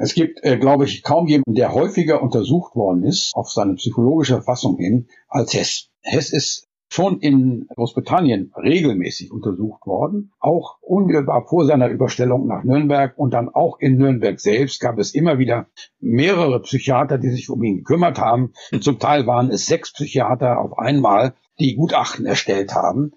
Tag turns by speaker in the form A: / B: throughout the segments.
A: Es gibt, äh, glaube ich, kaum jemanden, der häufiger untersucht worden ist auf seine psychologische Fassung hin als Hess. Hess ist schon in Großbritannien regelmäßig untersucht worden, auch unmittelbar vor seiner Überstellung nach Nürnberg und dann auch in Nürnberg selbst gab es immer wieder mehrere Psychiater, die sich um ihn gekümmert haben. Zum Teil waren es sechs Psychiater auf einmal, die Gutachten erstellt haben.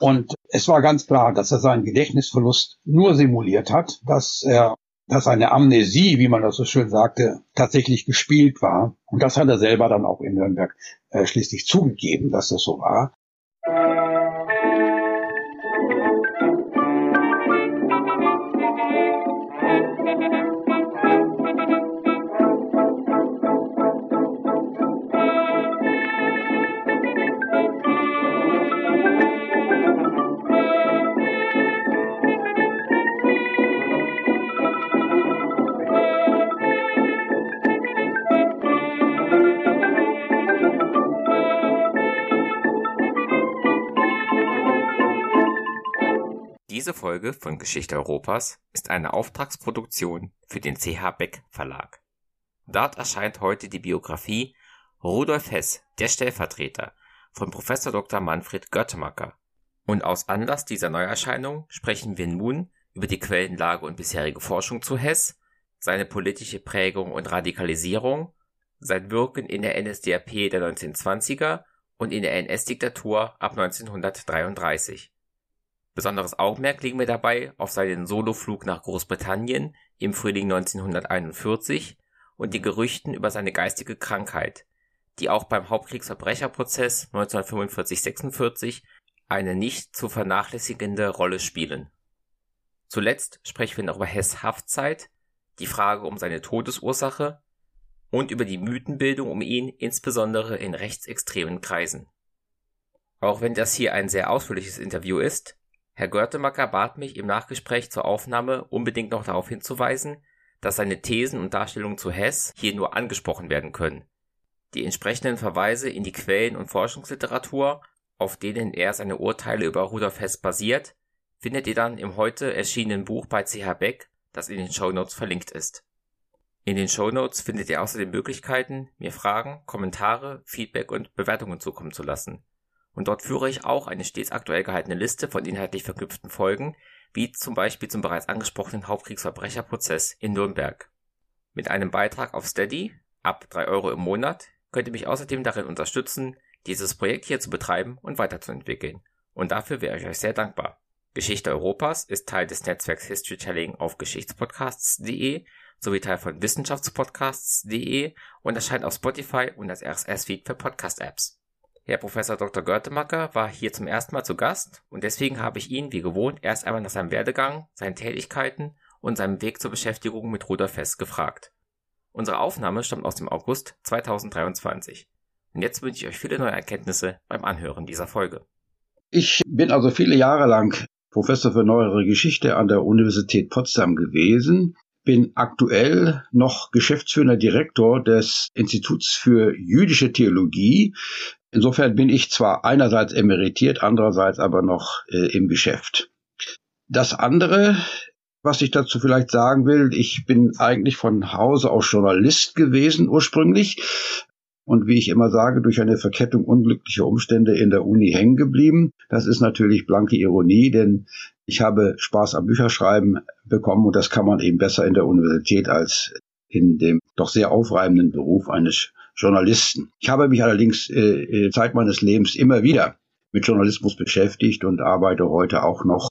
A: Und es war ganz klar, dass er seinen Gedächtnisverlust nur simuliert hat, dass er dass eine Amnesie, wie man das so schön sagte, tatsächlich gespielt war. Und das hat er selber dann auch in Nürnberg äh, schließlich zugegeben, dass das so war.
B: Diese Folge von Geschichte Europas ist eine Auftragsproduktion für den CH Beck Verlag. Dort erscheint heute die Biografie Rudolf Hess, der Stellvertreter von Professor Dr. Manfred Göttemacker. Und aus Anlass dieser Neuerscheinung sprechen wir nun über die Quellenlage und bisherige Forschung zu Hess, seine politische Prägung und Radikalisierung, sein Wirken in der NSDAP der 1920er und in der NS-Diktatur ab 1933 Besonderes Augenmerk legen wir dabei auf seinen Soloflug nach Großbritannien im Frühling 1941 und die Gerüchten über seine geistige Krankheit, die auch beim Hauptkriegsverbrecherprozess 1945-46 eine nicht zu vernachlässigende Rolle spielen. Zuletzt sprechen wir noch über Hess Haftzeit, die Frage um seine Todesursache und über die Mythenbildung um ihn, insbesondere in rechtsextremen Kreisen. Auch wenn das hier ein sehr ausführliches Interview ist, Herr Görtemacker bat mich im Nachgespräch zur Aufnahme unbedingt noch darauf hinzuweisen, dass seine Thesen und Darstellungen zu Hess hier nur angesprochen werden können. Die entsprechenden Verweise in die Quellen und Forschungsliteratur, auf denen er seine Urteile über Rudolf Hess basiert, findet ihr dann im heute erschienenen Buch bei CH Beck, das in den Shownotes verlinkt ist. In den Shownotes findet ihr außerdem Möglichkeiten, mir Fragen, Kommentare, Feedback und Bewertungen zukommen zu lassen und dort führe ich auch eine stets aktuell gehaltene Liste von inhaltlich verknüpften Folgen, wie zum Beispiel zum bereits angesprochenen Hauptkriegsverbrecherprozess in Nürnberg. Mit einem Beitrag auf Steady ab 3 Euro im Monat könnt ihr mich außerdem darin unterstützen, dieses Projekt hier zu betreiben und weiterzuentwickeln. Und dafür wäre ich euch sehr dankbar. Geschichte Europas ist Teil des Netzwerks Historytelling auf geschichtspodcasts.de sowie Teil von wissenschaftspodcasts.de und erscheint auf Spotify und als RSS-Feed für Podcast-Apps. Herr Professor Dr. Görtemacker war hier zum ersten Mal zu Gast und deswegen habe ich ihn, wie gewohnt, erst einmal nach seinem Werdegang, seinen Tätigkeiten und seinem Weg zur Beschäftigung mit Rudolf Hess gefragt. Unsere Aufnahme stammt aus dem August 2023. Und jetzt wünsche ich euch viele neue Erkenntnisse beim Anhören dieser Folge.
A: Ich bin also viele Jahre lang Professor für neuere Geschichte an der Universität Potsdam gewesen, bin aktuell noch geschäftsführender Direktor des Instituts für jüdische Theologie Insofern bin ich zwar einerseits emeritiert, andererseits aber noch äh, im Geschäft. Das andere, was ich dazu vielleicht sagen will, ich bin eigentlich von Hause aus Journalist gewesen ursprünglich und wie ich immer sage, durch eine Verkettung unglücklicher Umstände in der Uni hängen geblieben. Das ist natürlich blanke Ironie, denn ich habe Spaß am Bücherschreiben bekommen und das kann man eben besser in der Universität als in dem doch sehr aufreibenden Beruf eines Journalisten. Ich habe mich allerdings äh, äh, Zeit meines Lebens immer wieder mit Journalismus beschäftigt und arbeite heute auch noch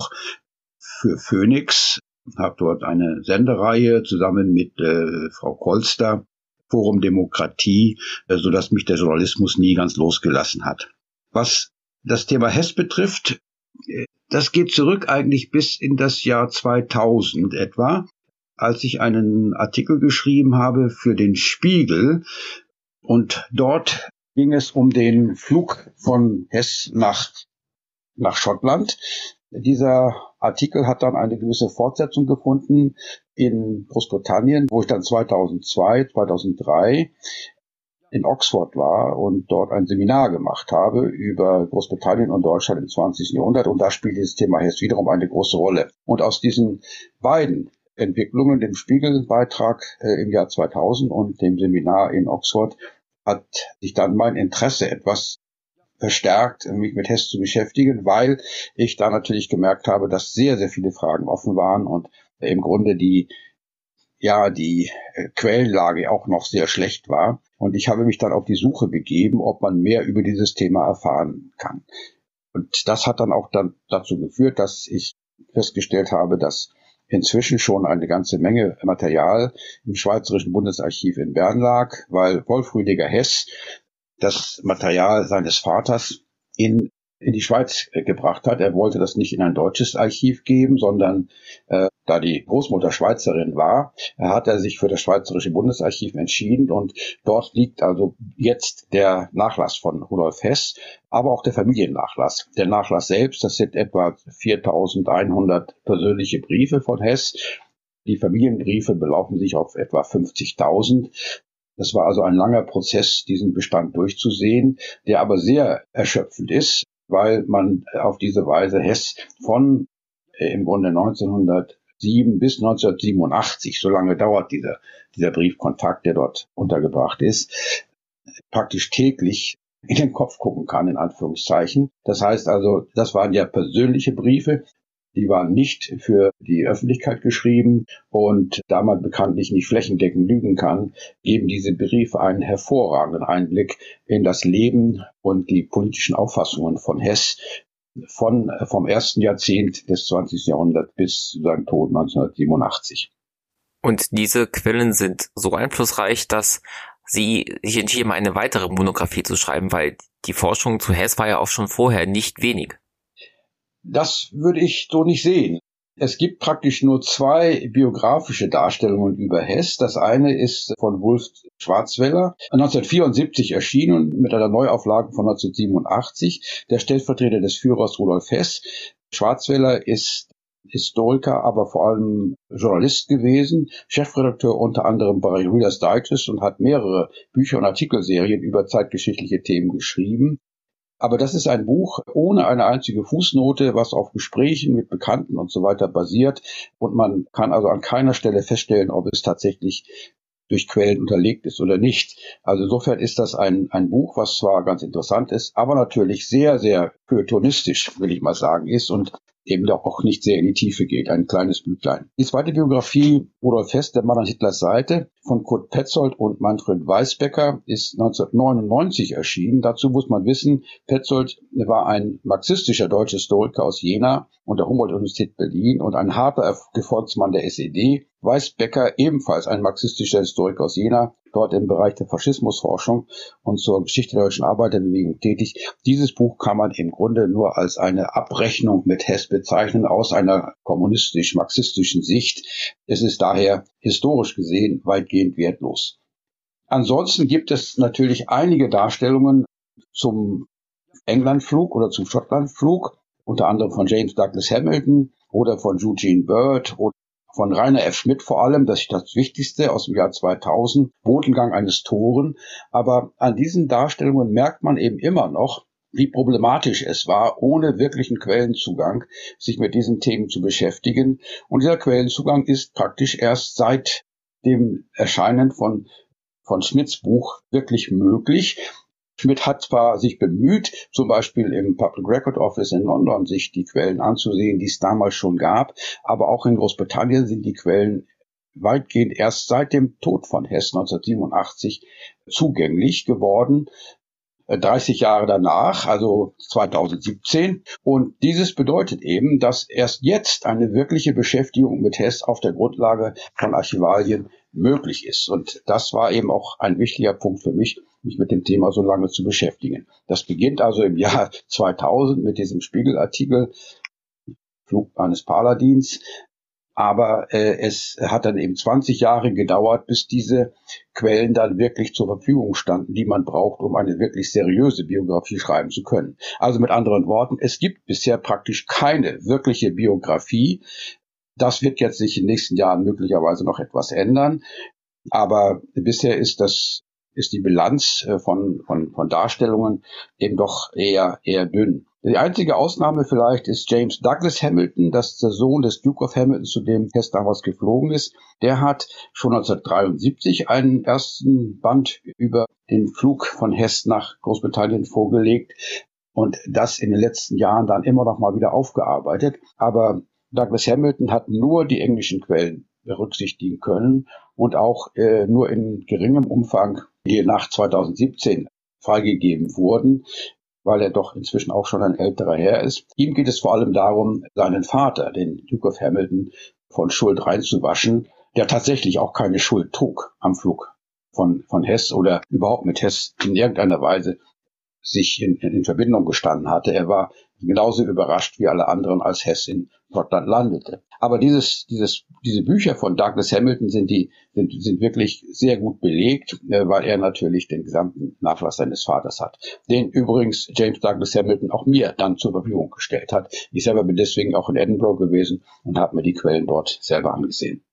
A: für Phoenix, habe dort eine Sendereihe zusammen mit äh, Frau Kolster, Forum Demokratie, äh, so dass mich der Journalismus nie ganz losgelassen hat. Was das Thema Hess betrifft, äh, das geht zurück eigentlich bis in das Jahr 2000 etwa, als ich einen Artikel geschrieben habe für den Spiegel und dort ging es um den Flug von Hess nach, nach Schottland. Dieser Artikel hat dann eine gewisse Fortsetzung gefunden in Großbritannien, wo ich dann 2002, 2003 in Oxford war und dort ein Seminar gemacht habe über Großbritannien und Deutschland im 20. Jahrhundert. Und da spielt dieses Thema Hess wiederum eine große Rolle. Und aus diesen beiden Entwicklungen, dem Spiegelbeitrag äh, im Jahr 2000 und dem Seminar in Oxford hat sich dann mein Interesse etwas verstärkt, mich mit Hess zu beschäftigen, weil ich da natürlich gemerkt habe, dass sehr, sehr viele Fragen offen waren und im Grunde die, ja, die äh, Quellenlage auch noch sehr schlecht war. Und ich habe mich dann auf die Suche begeben, ob man mehr über dieses Thema erfahren kann. Und das hat dann auch dann dazu geführt, dass ich festgestellt habe, dass inzwischen schon eine ganze Menge Material im Schweizerischen Bundesarchiv in Bern lag, weil Wolf Rüdiger Hess das Material seines Vaters in, in die Schweiz äh, gebracht hat. Er wollte das nicht in ein deutsches Archiv geben, sondern äh, da die Großmutter Schweizerin war, hat er sich für das Schweizerische Bundesarchiv entschieden und dort liegt also jetzt der Nachlass von Rudolf Hess, aber auch der Familiennachlass. Der Nachlass selbst, das sind etwa 4100 persönliche Briefe von Hess. Die Familienbriefe belaufen sich auf etwa 50.000. Das war also ein langer Prozess, diesen Bestand durchzusehen, der aber sehr erschöpfend ist, weil man auf diese Weise Hess von äh, im Grunde 1907 bis 1987, so lange dauert dieser, dieser Briefkontakt, der dort untergebracht ist, praktisch täglich in den Kopf gucken kann, in Anführungszeichen. Das heißt also, das waren ja persönliche Briefe, die waren nicht für die Öffentlichkeit geschrieben und da man bekanntlich nicht flächendeckend lügen kann, geben diese Briefe einen hervorragenden Einblick in das Leben und die politischen Auffassungen von Hess von, vom ersten Jahrzehnt des 20. Jahrhunderts bis seinem Tod 1987.
B: Und diese Quellen sind so einflussreich, dass sie sich entschieden eine weitere Monographie zu schreiben, weil die Forschung zu Hess war ja auch schon vorher nicht wenig.
A: Das würde ich so nicht sehen. Es gibt praktisch nur zwei biografische Darstellungen über Hess. Das eine ist von Wolf Schwarzweller, 1974 erschienen mit einer Neuauflage von 1987, der Stellvertreter des Führers Rudolf Hess. Schwarzweller ist Historiker, aber vor allem Journalist gewesen, Chefredakteur unter anderem bei Reader's Digest und hat mehrere Bücher und Artikelserien über zeitgeschichtliche Themen geschrieben. Aber das ist ein Buch ohne eine einzige Fußnote, was auf Gesprächen mit Bekannten und so weiter basiert. Und man kann also an keiner Stelle feststellen, ob es tatsächlich durch Quellen unterlegt ist oder nicht. Also insofern ist das ein, ein Buch, was zwar ganz interessant ist, aber natürlich sehr, sehr feuilletonistisch, will ich mal sagen, ist und eben doch auch nicht sehr in die Tiefe geht, ein kleines Büchlein. Die zweite Biografie, Rudolf Hess, der Mann an Hitlers Seite, von Kurt Petzold und Manfred Weisbecker, ist 1999 erschienen. Dazu muss man wissen, Petzold war ein marxistischer deutscher Historiker aus Jena und der Humboldt-Universität Berlin und ein harter Gefolgsmann der SED. Weisbecker, ebenfalls ein marxistischer Historiker aus Jena, dort im Bereich der Faschismusforschung und zur Geschichte der deutschen Arbeiterbewegung tätig. Dieses Buch kann man im Grunde nur als eine Abrechnung mit Hess bezeichnen aus einer kommunistisch-marxistischen Sicht. Es ist daher historisch gesehen weitgehend wertlos. Ansonsten gibt es natürlich einige Darstellungen zum Englandflug oder zum Schottlandflug, unter anderem von James Douglas Hamilton oder von Eugene Bird oder von Rainer F. Schmidt vor allem, das ist das Wichtigste aus dem Jahr 2000, Bodengang eines Toren. Aber an diesen Darstellungen merkt man eben immer noch, wie problematisch es war, ohne wirklichen Quellenzugang sich mit diesen Themen zu beschäftigen. Und dieser Quellenzugang ist praktisch erst seit dem Erscheinen von, von Schmidts Buch wirklich möglich. Schmidt hat zwar sich bemüht, zum Beispiel im Public Record Office in London, sich die Quellen anzusehen, die es damals schon gab, aber auch in Großbritannien sind die Quellen weitgehend erst seit dem Tod von Hess 1987 zugänglich geworden. 30 äh, Jahre danach, also 2017. Und dieses bedeutet eben, dass erst jetzt eine wirkliche Beschäftigung mit Hess auf der Grundlage von Archivalien möglich ist. Und das war eben auch ein wichtiger Punkt für mich, mich mit dem Thema so lange zu beschäftigen. Das beginnt also im Jahr 2000 mit diesem Spiegelartikel Flug eines Paladins. Aber äh, es hat dann eben 20 Jahre gedauert, bis diese Quellen dann wirklich zur Verfügung standen, die man braucht, um eine wirklich seriöse Biografie schreiben zu können. Also mit anderen Worten, es gibt bisher praktisch keine wirkliche Biografie. Das wird jetzt sich in den nächsten Jahren möglicherweise noch etwas ändern. Aber bisher ist das ist die Bilanz äh, von, von, von Darstellungen eben doch eher, eher dünn. Die einzige Ausnahme vielleicht ist James Douglas Hamilton, das ist der Sohn des Duke of Hamilton, zu dem Hess damals geflogen ist. Der hat schon 1973 einen ersten Band über den Flug von Hess nach Großbritannien vorgelegt und das in den letzten Jahren dann immer noch mal wieder aufgearbeitet. Aber Douglas Hamilton hat nur die englischen Quellen berücksichtigen können und auch äh, nur in geringem Umfang, die nach 2017 freigegeben wurden weil er doch inzwischen auch schon ein älterer Herr ist. Ihm geht es vor allem darum, seinen Vater, den Duke of Hamilton, von Schuld reinzuwaschen, der tatsächlich auch keine Schuld trug am Flug von, von Hess oder überhaupt mit Hess in irgendeiner Weise sich in, in Verbindung gestanden hatte. Er war genauso überrascht wie alle anderen, als Hess in Schottland landete. Aber dieses, dieses, diese Bücher von Douglas Hamilton sind die, sind, sind wirklich sehr gut belegt, äh, weil er natürlich den gesamten Nachlass seines Vaters hat. Den übrigens James Douglas Hamilton auch mir dann zur Verfügung gestellt hat. Ich selber bin deswegen auch in Edinburgh gewesen und habe mir die Quellen dort selber angesehen.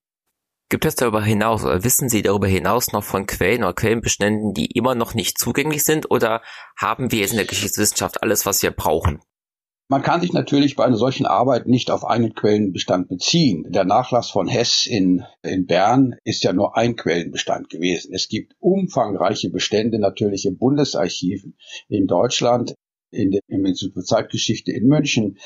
B: Gibt es darüber hinaus oder wissen Sie darüber hinaus noch von Quellen oder Quellenbeständen, die immer noch nicht zugänglich sind oder haben wir jetzt in der Geschichtswissenschaft alles, was wir brauchen?
A: Man kann sich natürlich bei einer solchen Arbeit nicht auf einen Quellenbestand beziehen. Der Nachlass von Hess in, in Bern ist ja nur ein Quellenbestand gewesen. Es gibt umfangreiche Bestände natürlich im Bundesarchiv in Deutschland, in der, im Institut für Zeitgeschichte in München,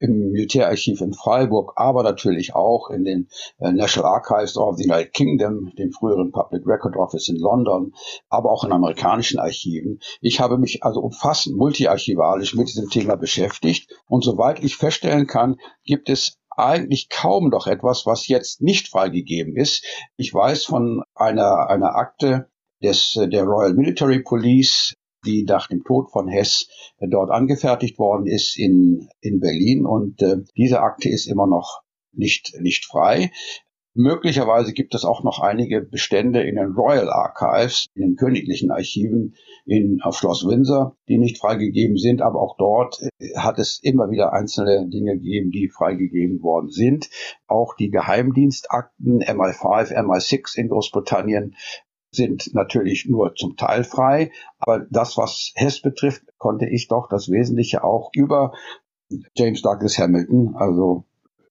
A: im Militärarchiv in Freiburg, aber natürlich auch in den äh, National Archives of the United Kingdom, dem früheren Public Record Office in London, aber auch in amerikanischen Archiven. Ich habe mich also umfassend multiarchivalisch mit diesem Thema beschäftigt und soweit ich feststellen kann, gibt es eigentlich kaum noch etwas, was jetzt nicht freigegeben ist. Ich weiß von einer, einer Akte des, der Royal Military Police die nach dem Tod von Hess äh, dort angefertigt worden ist in, in Berlin. Und äh, diese Akte ist immer noch nicht, nicht frei. Möglicherweise gibt es auch noch einige Bestände in den Royal Archives, in den königlichen Archiven in, auf Schloss Windsor, die nicht freigegeben sind. Aber auch dort äh, hat es immer wieder einzelne Dinge gegeben, die freigegeben worden sind. Auch die Geheimdienstakten MI5, MI6 in Großbritannien sind natürlich nur zum Teil frei, aber das, was Hess betrifft, konnte ich doch das Wesentliche auch über James Douglas Hamilton, also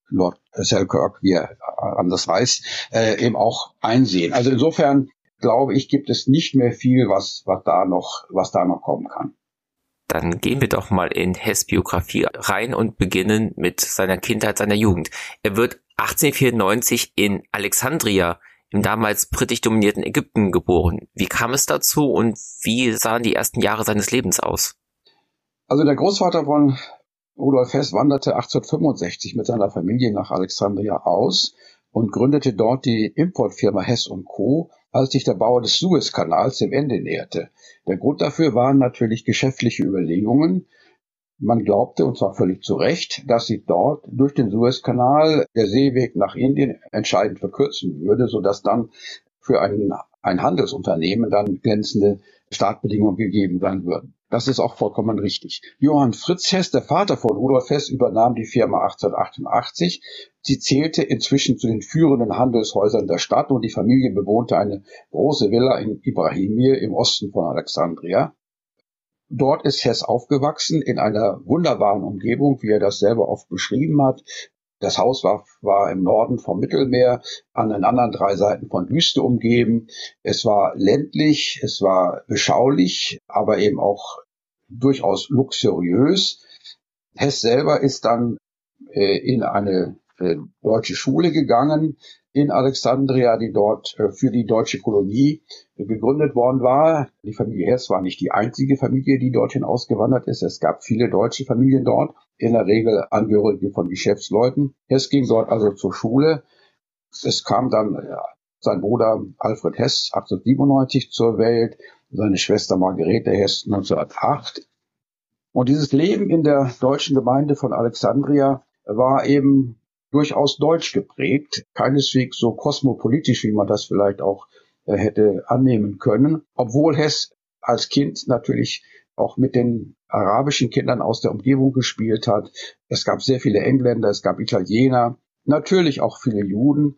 A: Lord Selkirk, wie er anders weiß, äh, eben auch einsehen. Also insofern glaube ich, gibt es nicht mehr viel, was, was da noch, was da noch kommen kann.
B: Dann gehen wir doch mal in Hess Biografie rein und beginnen mit seiner Kindheit, seiner Jugend. Er wird 1894 in Alexandria im damals britisch dominierten Ägypten geboren. Wie kam es dazu und wie sahen die ersten Jahre seines Lebens aus?
A: Also der Großvater von Rudolf Hess wanderte 1865 mit seiner Familie nach Alexandria aus und gründete dort die Importfirma Hess Co., als sich der Bau des Suezkanals dem Ende näherte. Der Grund dafür waren natürlich geschäftliche Überlegungen, man glaubte, und zwar völlig zu Recht, dass sich dort durch den Suezkanal der Seeweg nach Indien entscheidend verkürzen würde, sodass dann für ein, ein Handelsunternehmen dann glänzende Startbedingungen gegeben sein würden. Das ist auch vollkommen richtig. Johann Fritz Hess, der Vater von Rudolf Hess, übernahm die Firma 1888. Sie zählte inzwischen zu den führenden Handelshäusern der Stadt und die Familie bewohnte eine große Villa in Ibrahimir im Osten von Alexandria. Dort ist Hess aufgewachsen in einer wunderbaren Umgebung, wie er das selber oft beschrieben hat. Das Haus war, war im Norden vom Mittelmeer, an den anderen drei Seiten von Wüste umgeben. Es war ländlich, es war beschaulich, aber eben auch durchaus luxuriös. Hess selber ist dann äh, in eine äh, deutsche Schule gegangen in Alexandria, die dort äh, für die deutsche Kolonie gegründet worden war. Die Familie Hess war nicht die einzige Familie, die dorthin ausgewandert ist. Es gab viele deutsche Familien dort, in der Regel Angehörige von Geschäftsleuten. Hess ging dort also zur Schule. Es kam dann äh, sein Bruder Alfred Hess 1897 zur Welt, seine Schwester Margarete Hess 1908. Und dieses Leben in der deutschen Gemeinde von Alexandria war eben durchaus deutsch geprägt, keineswegs so kosmopolitisch, wie man das vielleicht auch äh, hätte annehmen können, obwohl Hess als Kind natürlich auch mit den arabischen Kindern aus der Umgebung gespielt hat. Es gab sehr viele Engländer, es gab Italiener, natürlich auch viele Juden.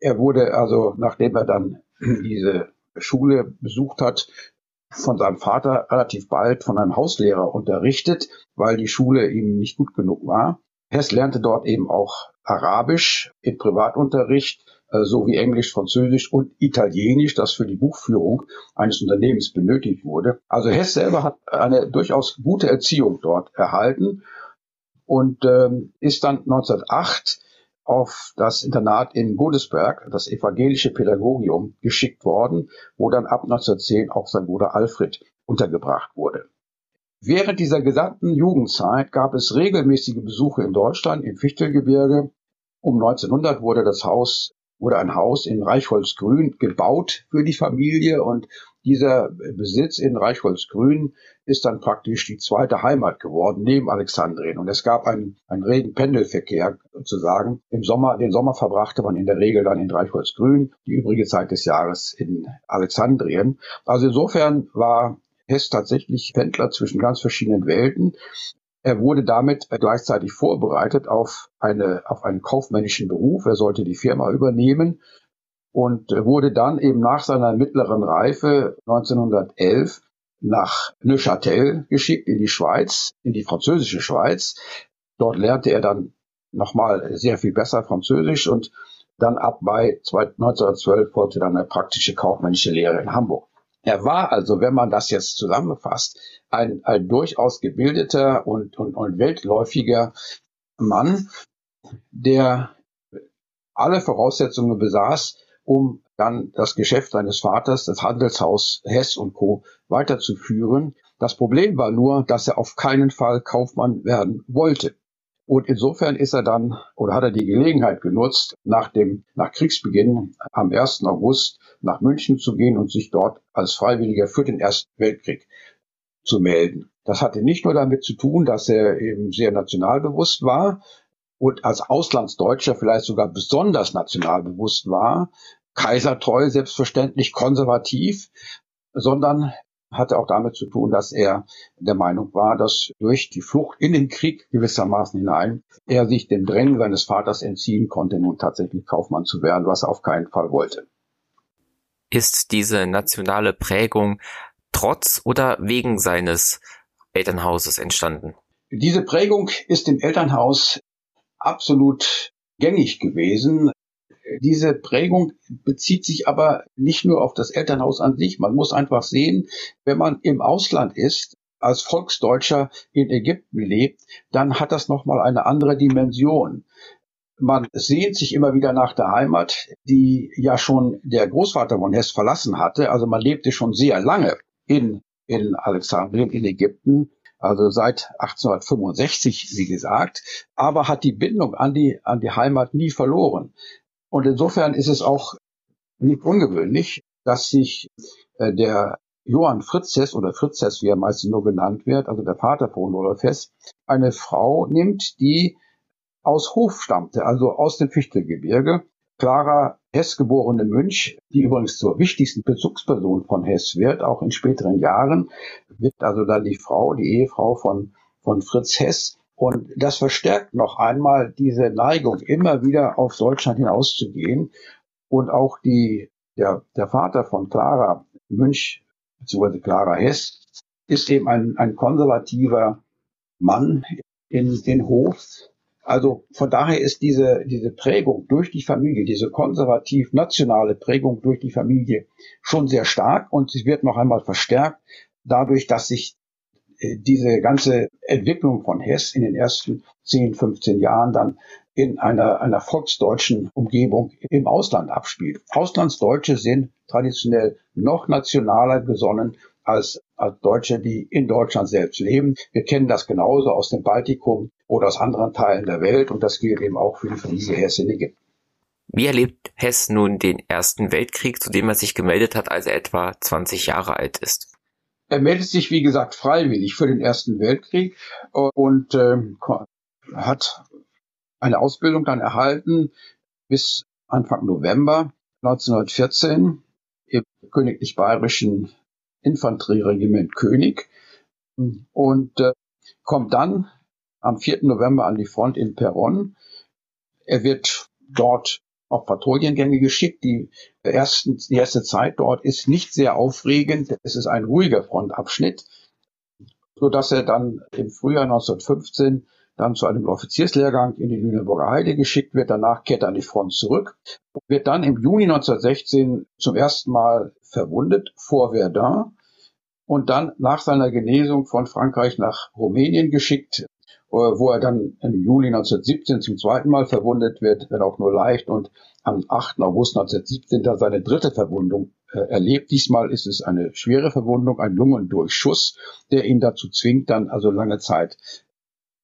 A: Er wurde also, nachdem er dann diese Schule besucht hat, von seinem Vater relativ bald von einem Hauslehrer unterrichtet, weil die Schule ihm nicht gut genug war. Hess lernte dort eben auch Arabisch im Privatunterricht äh, sowie Englisch, Französisch und Italienisch, das für die Buchführung eines Unternehmens benötigt wurde. Also Hess selber hat eine durchaus gute Erziehung dort erhalten und ähm, ist dann 1908 auf das Internat in Godesberg, das evangelische Pädagogium, geschickt worden, wo dann ab 1910 auch sein Bruder Alfred untergebracht wurde. Während dieser gesamten Jugendzeit gab es regelmäßige Besuche in Deutschland im Fichtelgebirge. Um 1900 wurde das Haus wurde ein Haus in Reichholzgrün gebaut für die Familie und dieser Besitz in Reichholzgrün ist dann praktisch die zweite Heimat geworden neben Alexandrien. Und es gab einen, einen regen Pendelverkehr sozusagen. Im Sommer, den Sommer verbrachte man in der Regel dann in Reichholzgrün, die übrige Zeit des Jahres in Alexandrien. Also insofern war Hess tatsächlich Pendler zwischen ganz verschiedenen Welten. Er wurde damit gleichzeitig vorbereitet auf, eine, auf einen kaufmännischen Beruf. Er sollte die Firma übernehmen und wurde dann eben nach seiner mittleren Reife 1911 nach Neuchâtel geschickt in die Schweiz, in die französische Schweiz. Dort lernte er dann nochmal sehr viel besser Französisch und dann ab Mai 1912 folgte dann eine praktische kaufmännische Lehre in Hamburg. Er war also, wenn man das jetzt zusammenfasst, ein, ein durchaus gebildeter und, und, und weltläufiger Mann, der alle Voraussetzungen besaß, um dann das Geschäft seines Vaters, das Handelshaus Hess und Co. weiterzuführen. Das Problem war nur, dass er auf keinen Fall Kaufmann werden wollte. Und insofern ist er dann oder hat er die Gelegenheit genutzt, nach dem, nach Kriegsbeginn am 1. August nach München zu gehen und sich dort als Freiwilliger für den Ersten Weltkrieg zu melden. Das hatte nicht nur damit zu tun, dass er eben sehr nationalbewusst war und als Auslandsdeutscher vielleicht sogar besonders nationalbewusst war, kaisertreu, selbstverständlich konservativ, sondern hatte auch damit zu tun, dass er der Meinung war, dass durch die Flucht in den Krieg gewissermaßen hinein er sich dem Drängen seines Vaters entziehen konnte, nun tatsächlich Kaufmann zu werden, was er auf keinen Fall wollte.
B: Ist diese nationale Prägung trotz oder wegen seines Elternhauses entstanden?
A: Diese Prägung ist im Elternhaus absolut gängig gewesen. Diese Prägung bezieht sich aber nicht nur auf das Elternhaus an sich. Man muss einfach sehen, wenn man im Ausland ist, als Volksdeutscher in Ägypten lebt, dann hat das nochmal eine andere Dimension. Man sehnt sich immer wieder nach der Heimat, die ja schon der Großvater von Hess verlassen hatte. Also man lebte schon sehr lange in, in Alexandrien, in Ägypten, also seit 1865, wie gesagt, aber hat die Bindung an die, an die Heimat nie verloren. Und insofern ist es auch nicht ungewöhnlich, dass sich äh, der Johann Fritzes oder Fritzes, wie er meistens nur genannt wird, also der Vater von Rudolf Hess, eine Frau nimmt, die aus Hof stammte, also aus dem Fichtelgebirge. Clara Hess geborene Münch, die übrigens zur wichtigsten Bezugsperson von Hess wird, auch in späteren Jahren, wird also dann die Frau, die Ehefrau von, von Fritz Hess. Und das verstärkt noch einmal diese Neigung, immer wieder auf Deutschland hinauszugehen. Und auch die, der, der Vater von Clara Münch, beziehungsweise Clara Hess, ist eben ein, ein konservativer Mann in den Hof, also von daher ist diese, diese Prägung durch die Familie, diese konservativ-nationale Prägung durch die Familie schon sehr stark und sie wird noch einmal verstärkt dadurch, dass sich diese ganze Entwicklung von Hess in den ersten 10, 15 Jahren dann in einer, einer volksdeutschen Umgebung im Ausland abspielt. Auslandsdeutsche sind traditionell noch nationaler gesonnen als, als Deutsche, die in Deutschland selbst leben. Wir kennen das genauso aus dem Baltikum oder aus anderen Teilen der Welt und das gilt eben auch für die Familie Hess in Ägypten.
B: Wie erlebt Hess nun den Ersten Weltkrieg, zu dem er sich gemeldet hat, als er etwa 20 Jahre alt ist?
A: Er meldet sich, wie gesagt, freiwillig für den Ersten Weltkrieg und äh, hat eine Ausbildung dann erhalten bis Anfang November 1914 im Königlich Bayerischen Infanterieregiment König und äh, kommt dann am 4. November an die Front in Peronne. Er wird dort auf Patrouillengänge geschickt. Die, ersten, die erste Zeit dort ist nicht sehr aufregend. Es ist ein ruhiger Frontabschnitt, so dass er dann im Frühjahr 1915 dann zu einem Offizierslehrgang in die Lüneburger Heide geschickt wird. Danach kehrt er an die Front zurück und wird dann im Juni 1916 zum ersten Mal verwundet vor Verdun und dann nach seiner Genesung von Frankreich nach Rumänien geschickt, wo er dann im Juli 1917 zum zweiten Mal verwundet wird, wenn auch nur leicht, und am 8. August 1917 dann seine dritte Verwundung äh, erlebt. Diesmal ist es eine schwere Verwundung, ein Lungendurchschuss, der ihn dazu zwingt, dann also lange Zeit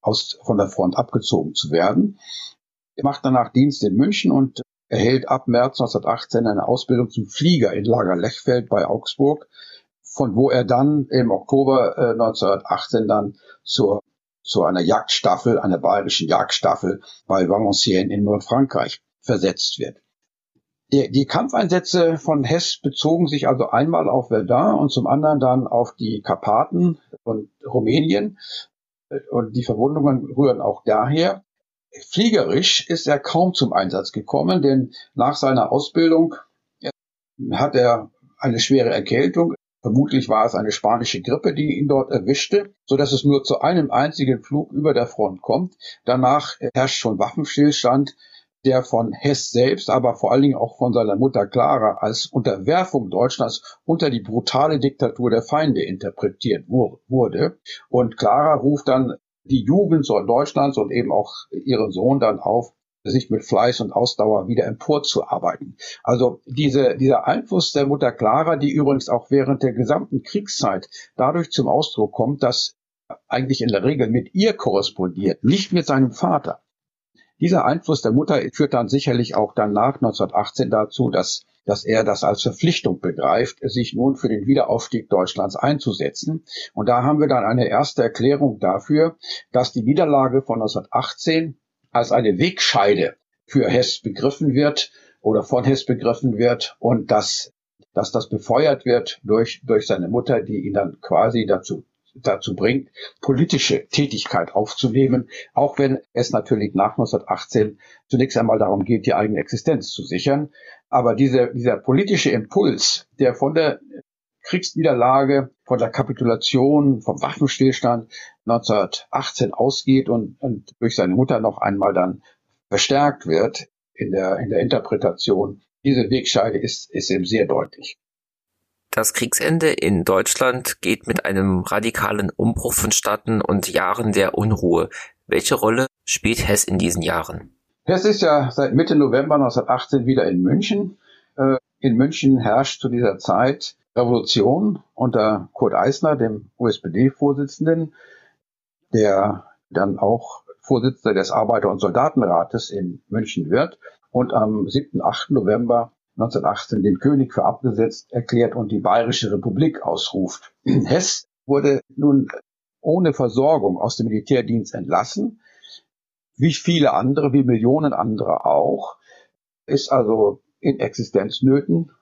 A: aus, von der Front abgezogen zu werden. Er macht danach Dienst in München und erhält ab März 1918 eine Ausbildung zum Flieger in Lager Lechfeld bei Augsburg, von wo er dann im Oktober äh, 1918 dann zur zu einer Jagdstaffel, einer bayerischen Jagdstaffel bei Valenciennes in Nordfrankreich versetzt wird. Die, die Kampfeinsätze von Hess bezogen sich also einmal auf Verdun und zum anderen dann auf die Karpaten und Rumänien. Und die Verwundungen rühren auch daher. Fliegerisch ist er kaum zum Einsatz gekommen, denn nach seiner Ausbildung hat er eine schwere Erkältung. Vermutlich war es eine spanische Grippe, die ihn dort erwischte, so dass es nur zu einem einzigen Flug über der Front kommt. Danach herrscht schon Waffenstillstand der von Hess selbst, aber vor allen Dingen auch von seiner Mutter Clara als Unterwerfung Deutschlands unter die brutale Diktatur der Feinde interpretiert wurde. Und Clara ruft dann die Jugend Deutschlands und eben auch ihren Sohn dann auf, sich mit Fleiß und Ausdauer wieder emporzuarbeiten. Also diese, dieser Einfluss der Mutter Clara, die übrigens auch während der gesamten Kriegszeit dadurch zum Ausdruck kommt, dass eigentlich in der Regel mit ihr korrespondiert, nicht mit seinem Vater. Dieser Einfluss der Mutter führt dann sicherlich auch dann nach 1918 dazu, dass, dass er das als Verpflichtung begreift, sich nun für den Wiederaufstieg Deutschlands einzusetzen. Und da haben wir dann eine erste Erklärung dafür, dass die Niederlage von 1918 als eine Wegscheide für Hess begriffen wird oder von Hess begriffen wird und dass, dass das befeuert wird durch, durch seine Mutter, die ihn dann quasi dazu dazu bringt, politische Tätigkeit aufzunehmen, auch wenn es natürlich nach 1918 zunächst einmal darum geht, die eigene Existenz zu sichern. Aber diese, dieser politische Impuls, der von der Kriegsniederlage, von der Kapitulation, vom Waffenstillstand 1918 ausgeht und, und durch seine Mutter noch einmal dann verstärkt wird in der, in der Interpretation. Diese Wegscheide ist, ist eben sehr deutlich.
B: Das Kriegsende in Deutschland geht mit einem radikalen Umbruch vonstatten und Jahren der Unruhe. Welche Rolle spielt Hess in diesen Jahren?
A: Hess ist ja seit Mitte November 1918 wieder in München. Äh, in München herrscht zu dieser Zeit Revolution unter Kurt Eisner, dem USPD-Vorsitzenden, der dann auch Vorsitzender des Arbeiter- und Soldatenrates in München wird und am 7. 8. November 1918 den König für abgesetzt erklärt und die Bayerische Republik ausruft. Hess wurde nun ohne Versorgung aus dem Militärdienst entlassen, wie viele andere, wie Millionen andere auch, ist also in Existenznöten.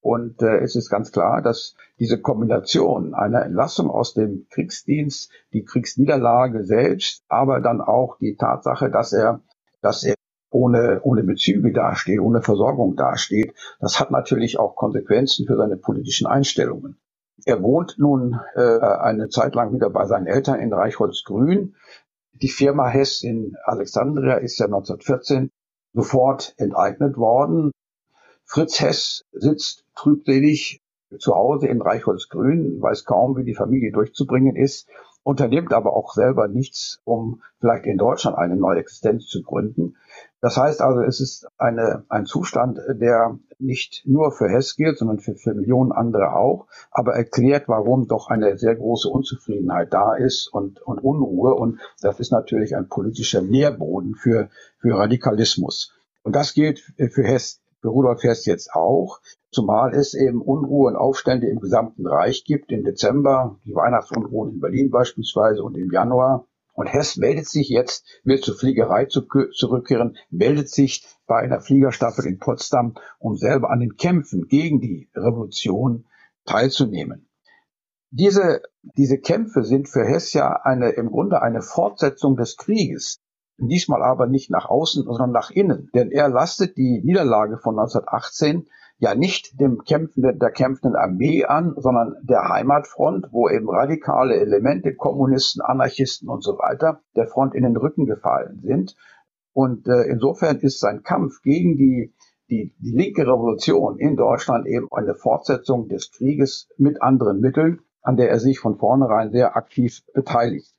A: Und äh, es ist ganz klar, dass diese Kombination einer Entlassung aus dem Kriegsdienst, die Kriegsniederlage selbst, aber dann auch die Tatsache, dass er, dass er ohne, ohne Bezüge dasteht, ohne Versorgung dasteht, das hat natürlich auch Konsequenzen für seine politischen Einstellungen. Er wohnt nun äh, eine Zeit lang wieder bei seinen Eltern in Reichholzgrün. Die Firma Hess in Alexandria ist ja 1914 sofort enteignet worden. Fritz Hess sitzt trübselig zu Hause in Reichholzgrün, weiß kaum, wie die Familie durchzubringen ist, unternimmt aber auch selber nichts, um vielleicht in Deutschland eine neue Existenz zu gründen. Das heißt also, es ist eine, ein Zustand, der nicht nur für Hess gilt, sondern für, für Millionen andere auch, aber erklärt, warum doch eine sehr große Unzufriedenheit da ist und, und Unruhe. Und das ist natürlich ein politischer Nährboden für, für Radikalismus. Und das gilt für Hess, für Rudolf Hess jetzt auch, zumal es eben Unruhe und Aufstände im gesamten Reich gibt. Im Dezember die Weihnachtsunruhen in Berlin beispielsweise und im Januar und Hess meldet sich jetzt, will zur Fliegerei zurückkehren, meldet sich bei einer Fliegerstaffel in Potsdam, um selber an den Kämpfen gegen die Revolution teilzunehmen. Diese, diese Kämpfe sind für Hess ja eine, im Grunde eine Fortsetzung des Krieges. diesmal aber nicht nach außen, sondern nach innen. Denn er lastet die Niederlage von 1918 ja nicht dem kämpfenden, der kämpfenden Armee an, sondern der Heimatfront, wo eben radikale Elemente, Kommunisten, Anarchisten und so weiter, der Front in den Rücken gefallen sind. Und äh, insofern ist sein Kampf gegen die, die, die linke Revolution in Deutschland eben eine Fortsetzung des Krieges mit anderen Mitteln, an der er sich von vornherein sehr aktiv beteiligt.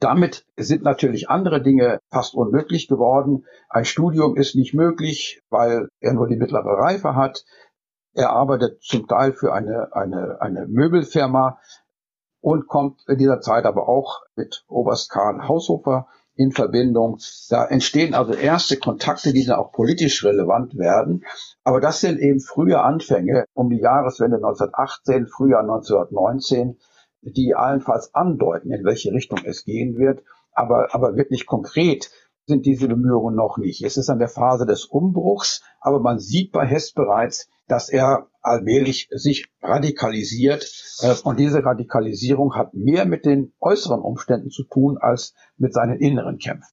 A: Damit sind natürlich andere Dinge fast unmöglich geworden. Ein Studium ist nicht möglich, weil er nur die mittlere Reife hat. Er arbeitet zum Teil für eine, eine, eine Möbelfirma und kommt in dieser Zeit aber auch mit Oberst Karl Haushofer in Verbindung. Da entstehen also erste Kontakte, die dann auch politisch relevant werden. Aber das sind eben frühe Anfänge um die Jahreswende 1918, Frühjahr 1919 die allenfalls andeuten, in welche Richtung es gehen wird. Aber, aber wirklich konkret sind diese Bemühungen noch nicht. Es ist an der Phase des Umbruchs, aber man sieht bei Hess bereits, dass er allmählich sich radikalisiert. Äh, und diese Radikalisierung hat mehr mit den äußeren Umständen zu tun als mit seinen inneren Kämpfen.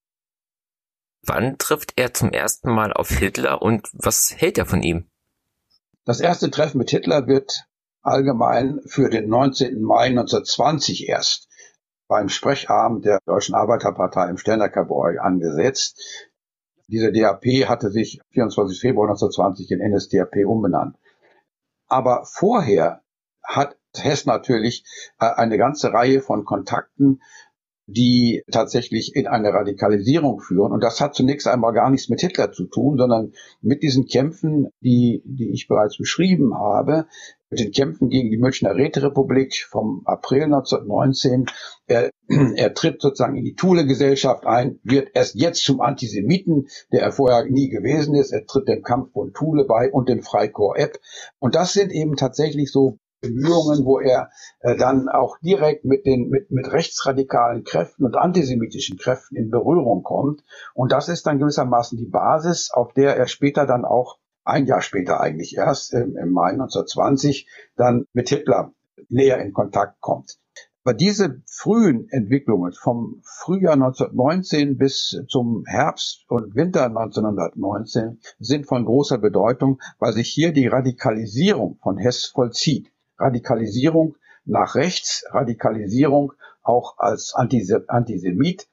B: Wann trifft er zum ersten Mal auf Hitler und was hält er von ihm?
A: Das erste Treffen mit Hitler wird allgemein für den 19. Mai 1920 erst beim Sprechabend der Deutschen Arbeiterpartei im Sternecker-Bräu angesetzt. Diese DAP hatte sich 24. Februar 1920 in NSDAP umbenannt. Aber vorher hat Hess natürlich äh, eine ganze Reihe von Kontakten die tatsächlich in eine Radikalisierung führen. Und das hat zunächst einmal gar nichts mit Hitler zu tun, sondern mit diesen Kämpfen, die, die ich bereits beschrieben habe, mit den Kämpfen gegen die Münchner Räterepublik vom April 1919. Er, er tritt sozusagen in die Thule-Gesellschaft ein, wird erst jetzt zum Antisemiten, der er vorher nie gewesen ist. Er tritt dem Kampf von Thule bei und dem Freikorps Epp. Und das sind eben tatsächlich so Bemühungen, wo er äh, dann auch direkt mit den mit, mit rechtsradikalen Kräften und antisemitischen Kräften in Berührung kommt. Und das ist dann gewissermaßen die Basis, auf der er später dann auch ein Jahr später eigentlich erst im, im Mai 1920 dann mit Hitler näher in Kontakt kommt. Aber diese frühen Entwicklungen vom Frühjahr 1919 bis zum Herbst und Winter 1919 sind von großer Bedeutung, weil sich hier die Radikalisierung von Hess vollzieht. Radikalisierung nach rechts, Radikalisierung auch als Antisemit.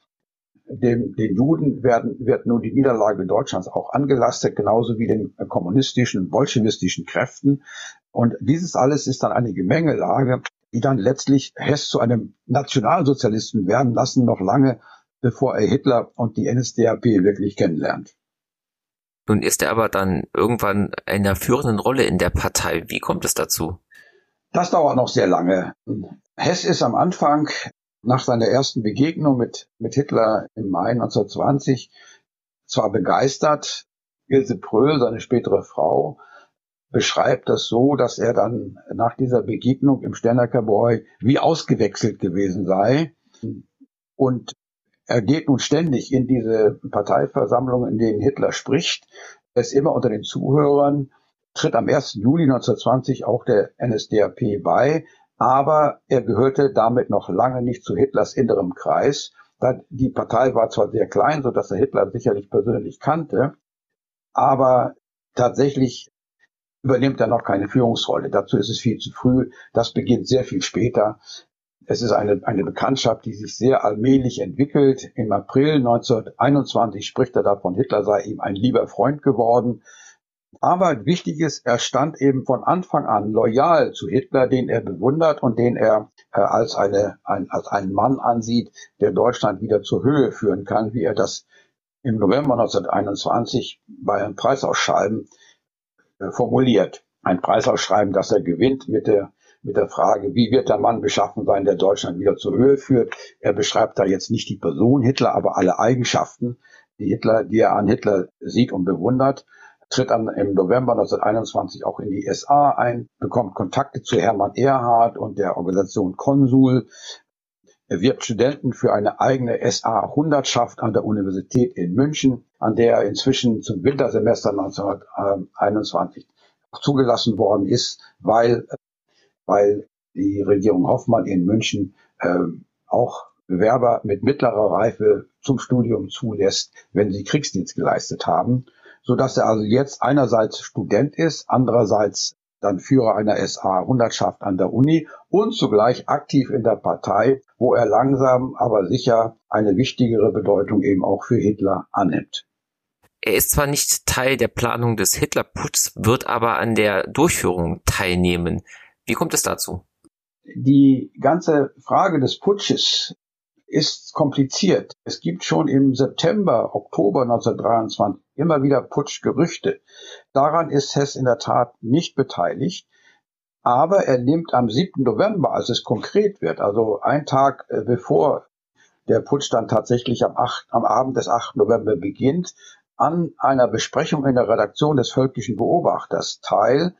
A: Dem, den Juden werden, wird nun die Niederlage Deutschlands auch angelastet, genauso wie den kommunistischen, bolschewistischen Kräften. Und dieses alles ist dann eine Gemengelage, die dann letztlich Hess zu einem Nationalsozialisten werden lassen, noch lange bevor er Hitler und die NSDAP wirklich kennenlernt.
B: Nun ist er aber dann irgendwann in einer führenden Rolle in der Partei. Wie kommt es dazu?
A: Das dauert noch sehr lange. Hess ist am Anfang nach seiner ersten Begegnung mit, mit Hitler im Mai 1920 zwar begeistert, Ilse Pröhl, seine spätere Frau, beschreibt das so, dass er dann nach dieser Begegnung im Sternecker Bräu wie ausgewechselt gewesen sei. Und er geht nun ständig in diese Parteiversammlungen, in denen Hitler spricht. Er ist immer unter den Zuhörern tritt am 1. Juli 1920 auch der NSDAP bei, aber er gehörte damit noch lange nicht zu Hitlers innerem Kreis. Die Partei war zwar sehr klein, so dass er Hitler sicherlich persönlich kannte, aber tatsächlich übernimmt er noch keine Führungsrolle. Dazu ist es viel zu früh. Das beginnt sehr viel später. Es ist eine, eine Bekanntschaft, die sich sehr allmählich entwickelt. Im April 1921 spricht er davon, Hitler sei ihm ein lieber Freund geworden. Aber wichtig ist, er stand eben von Anfang an loyal zu Hitler, den er bewundert und den er äh, als, eine, ein, als einen Mann ansieht, der Deutschland wieder zur Höhe führen kann, wie er das im November 1921 bei einem Preisausschreiben äh, formuliert. Ein Preisausschreiben, das er gewinnt mit der mit der Frage, wie wird der Mann beschaffen sein, der Deutschland wieder zur Höhe führt. Er beschreibt da jetzt nicht die Person Hitler, aber alle Eigenschaften, die Hitler, die er an Hitler sieht und bewundert tritt dann im November 1921 auch in die SA ein, bekommt Kontakte zu Hermann Erhard und der Organisation Konsul. Er wirbt Studenten für eine eigene SA-Hundertschaft an der Universität in München, an der er inzwischen zum Wintersemester 1921 zugelassen worden ist, weil, weil die Regierung Hoffmann in München äh, auch Bewerber mit mittlerer Reife zum Studium zulässt, wenn sie Kriegsdienst geleistet haben, so dass er also jetzt einerseits Student ist, andererseits dann Führer einer SA-Hundertschaft an der Uni und zugleich aktiv in der Partei, wo er langsam aber sicher eine wichtigere Bedeutung eben auch für Hitler annimmt.
B: Er ist zwar nicht Teil der Planung des Hitlerputs, wird aber an der Durchführung teilnehmen. Wie kommt es dazu?
A: Die ganze Frage des Putsches ist kompliziert. Es gibt schon im September, Oktober 1923 immer wieder Putschgerüchte. Daran ist Hess in der Tat nicht beteiligt. Aber er nimmt am 7. November, als es konkret wird, also ein Tag äh, bevor der Putsch dann tatsächlich am, 8, am Abend des 8. November beginnt, an einer Besprechung in der Redaktion des Völkischen Beobachters teil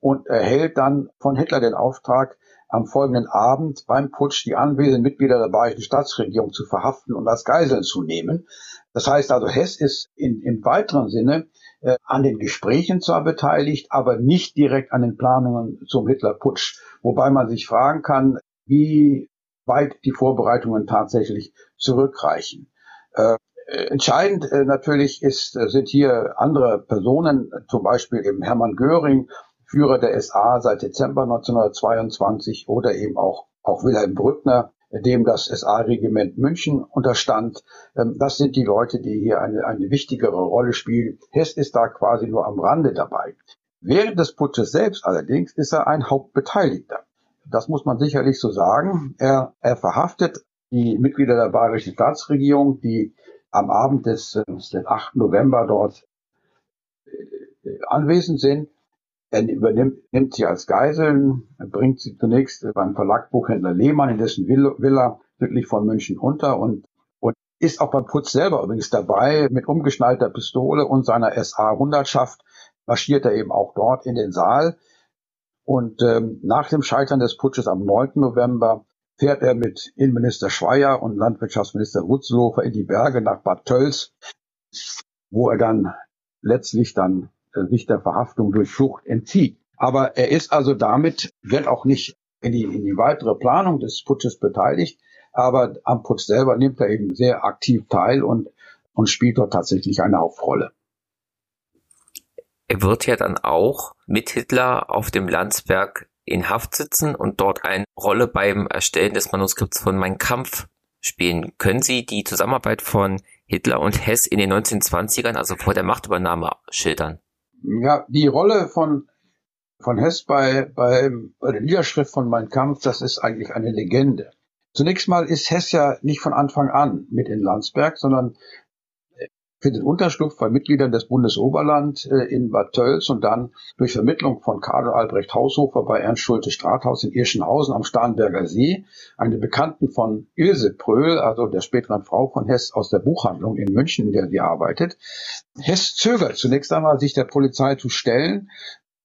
A: und erhält dann von Hitler den Auftrag, am folgenden Abend beim Putsch die anwesenden Mitglieder der bayerischen Staatsregierung zu verhaften und als Geiseln zu nehmen. Das heißt also, Hess ist in, im weiteren Sinne äh, an den Gesprächen zwar beteiligt, aber nicht direkt an den Planungen zum Hitlerputsch. Wobei man sich fragen kann, wie weit die Vorbereitungen tatsächlich zurückreichen. Äh, entscheidend äh, natürlich ist, äh, sind hier andere Personen, zum Beispiel eben Hermann Göring Führer der SA seit Dezember 1922 oder eben auch, auch Wilhelm Brückner, dem das SA-Regiment München unterstand. Ähm, das sind die Leute, die hier eine, eine wichtigere Rolle spielen. Hess ist da quasi nur am Rande dabei. Während des Putsches selbst allerdings ist er ein Hauptbeteiligter. Das muss man sicherlich so sagen. Er, er verhaftet die Mitglieder der bayerischen Staatsregierung, die am Abend des, äh, des 8. November dort äh, anwesend sind er übernimmt nimmt sie als Geiseln, bringt sie zunächst beim Verlagbuchhändler Lehmann in dessen Villa südlich von München unter und, und ist auch beim Putz selber übrigens dabei. Mit umgeschnallter Pistole und seiner SA-Hundertschaft marschiert er eben auch dort in den Saal. Und ähm, nach dem Scheitern des Putsches am 9. November fährt er mit Innenminister Schweier und Landwirtschaftsminister Wutzlofer in die Berge nach Bad Tölz, wo er dann letztlich dann sich der Verhaftung durch Flucht entzieht. Aber er ist also damit, wird auch nicht in die, in die weitere Planung des Putsches beteiligt, aber am Putsch selber nimmt er eben sehr aktiv teil und, und spielt dort tatsächlich eine Hauptrolle.
B: Er wird ja dann auch mit Hitler auf dem Landsberg in Haft sitzen und dort eine Rolle beim Erstellen des Manuskripts von Mein Kampf spielen. Können Sie die Zusammenarbeit von Hitler und Hess in den 1920ern, also vor der Machtübernahme, schildern?
A: Ja, die Rolle von, von Hess bei, bei, bei der Niederschrift von Mein Kampf, das ist eigentlich eine Legende. Zunächst mal ist Hess ja nicht von Anfang an mit in Landsberg, sondern findet Unterschlupf bei Mitgliedern des Bundesoberland äh, in Bad Tölz und dann durch Vermittlung von Karl Albrecht Haushofer bei Ernst Schulte Strathaus in Irschenhausen am Starnberger See, eine Bekannten von Ilse Pröhl, also der späteren Frau von Hess aus der Buchhandlung in München, in der sie arbeitet. Hess zögert zunächst einmal, sich der Polizei zu stellen,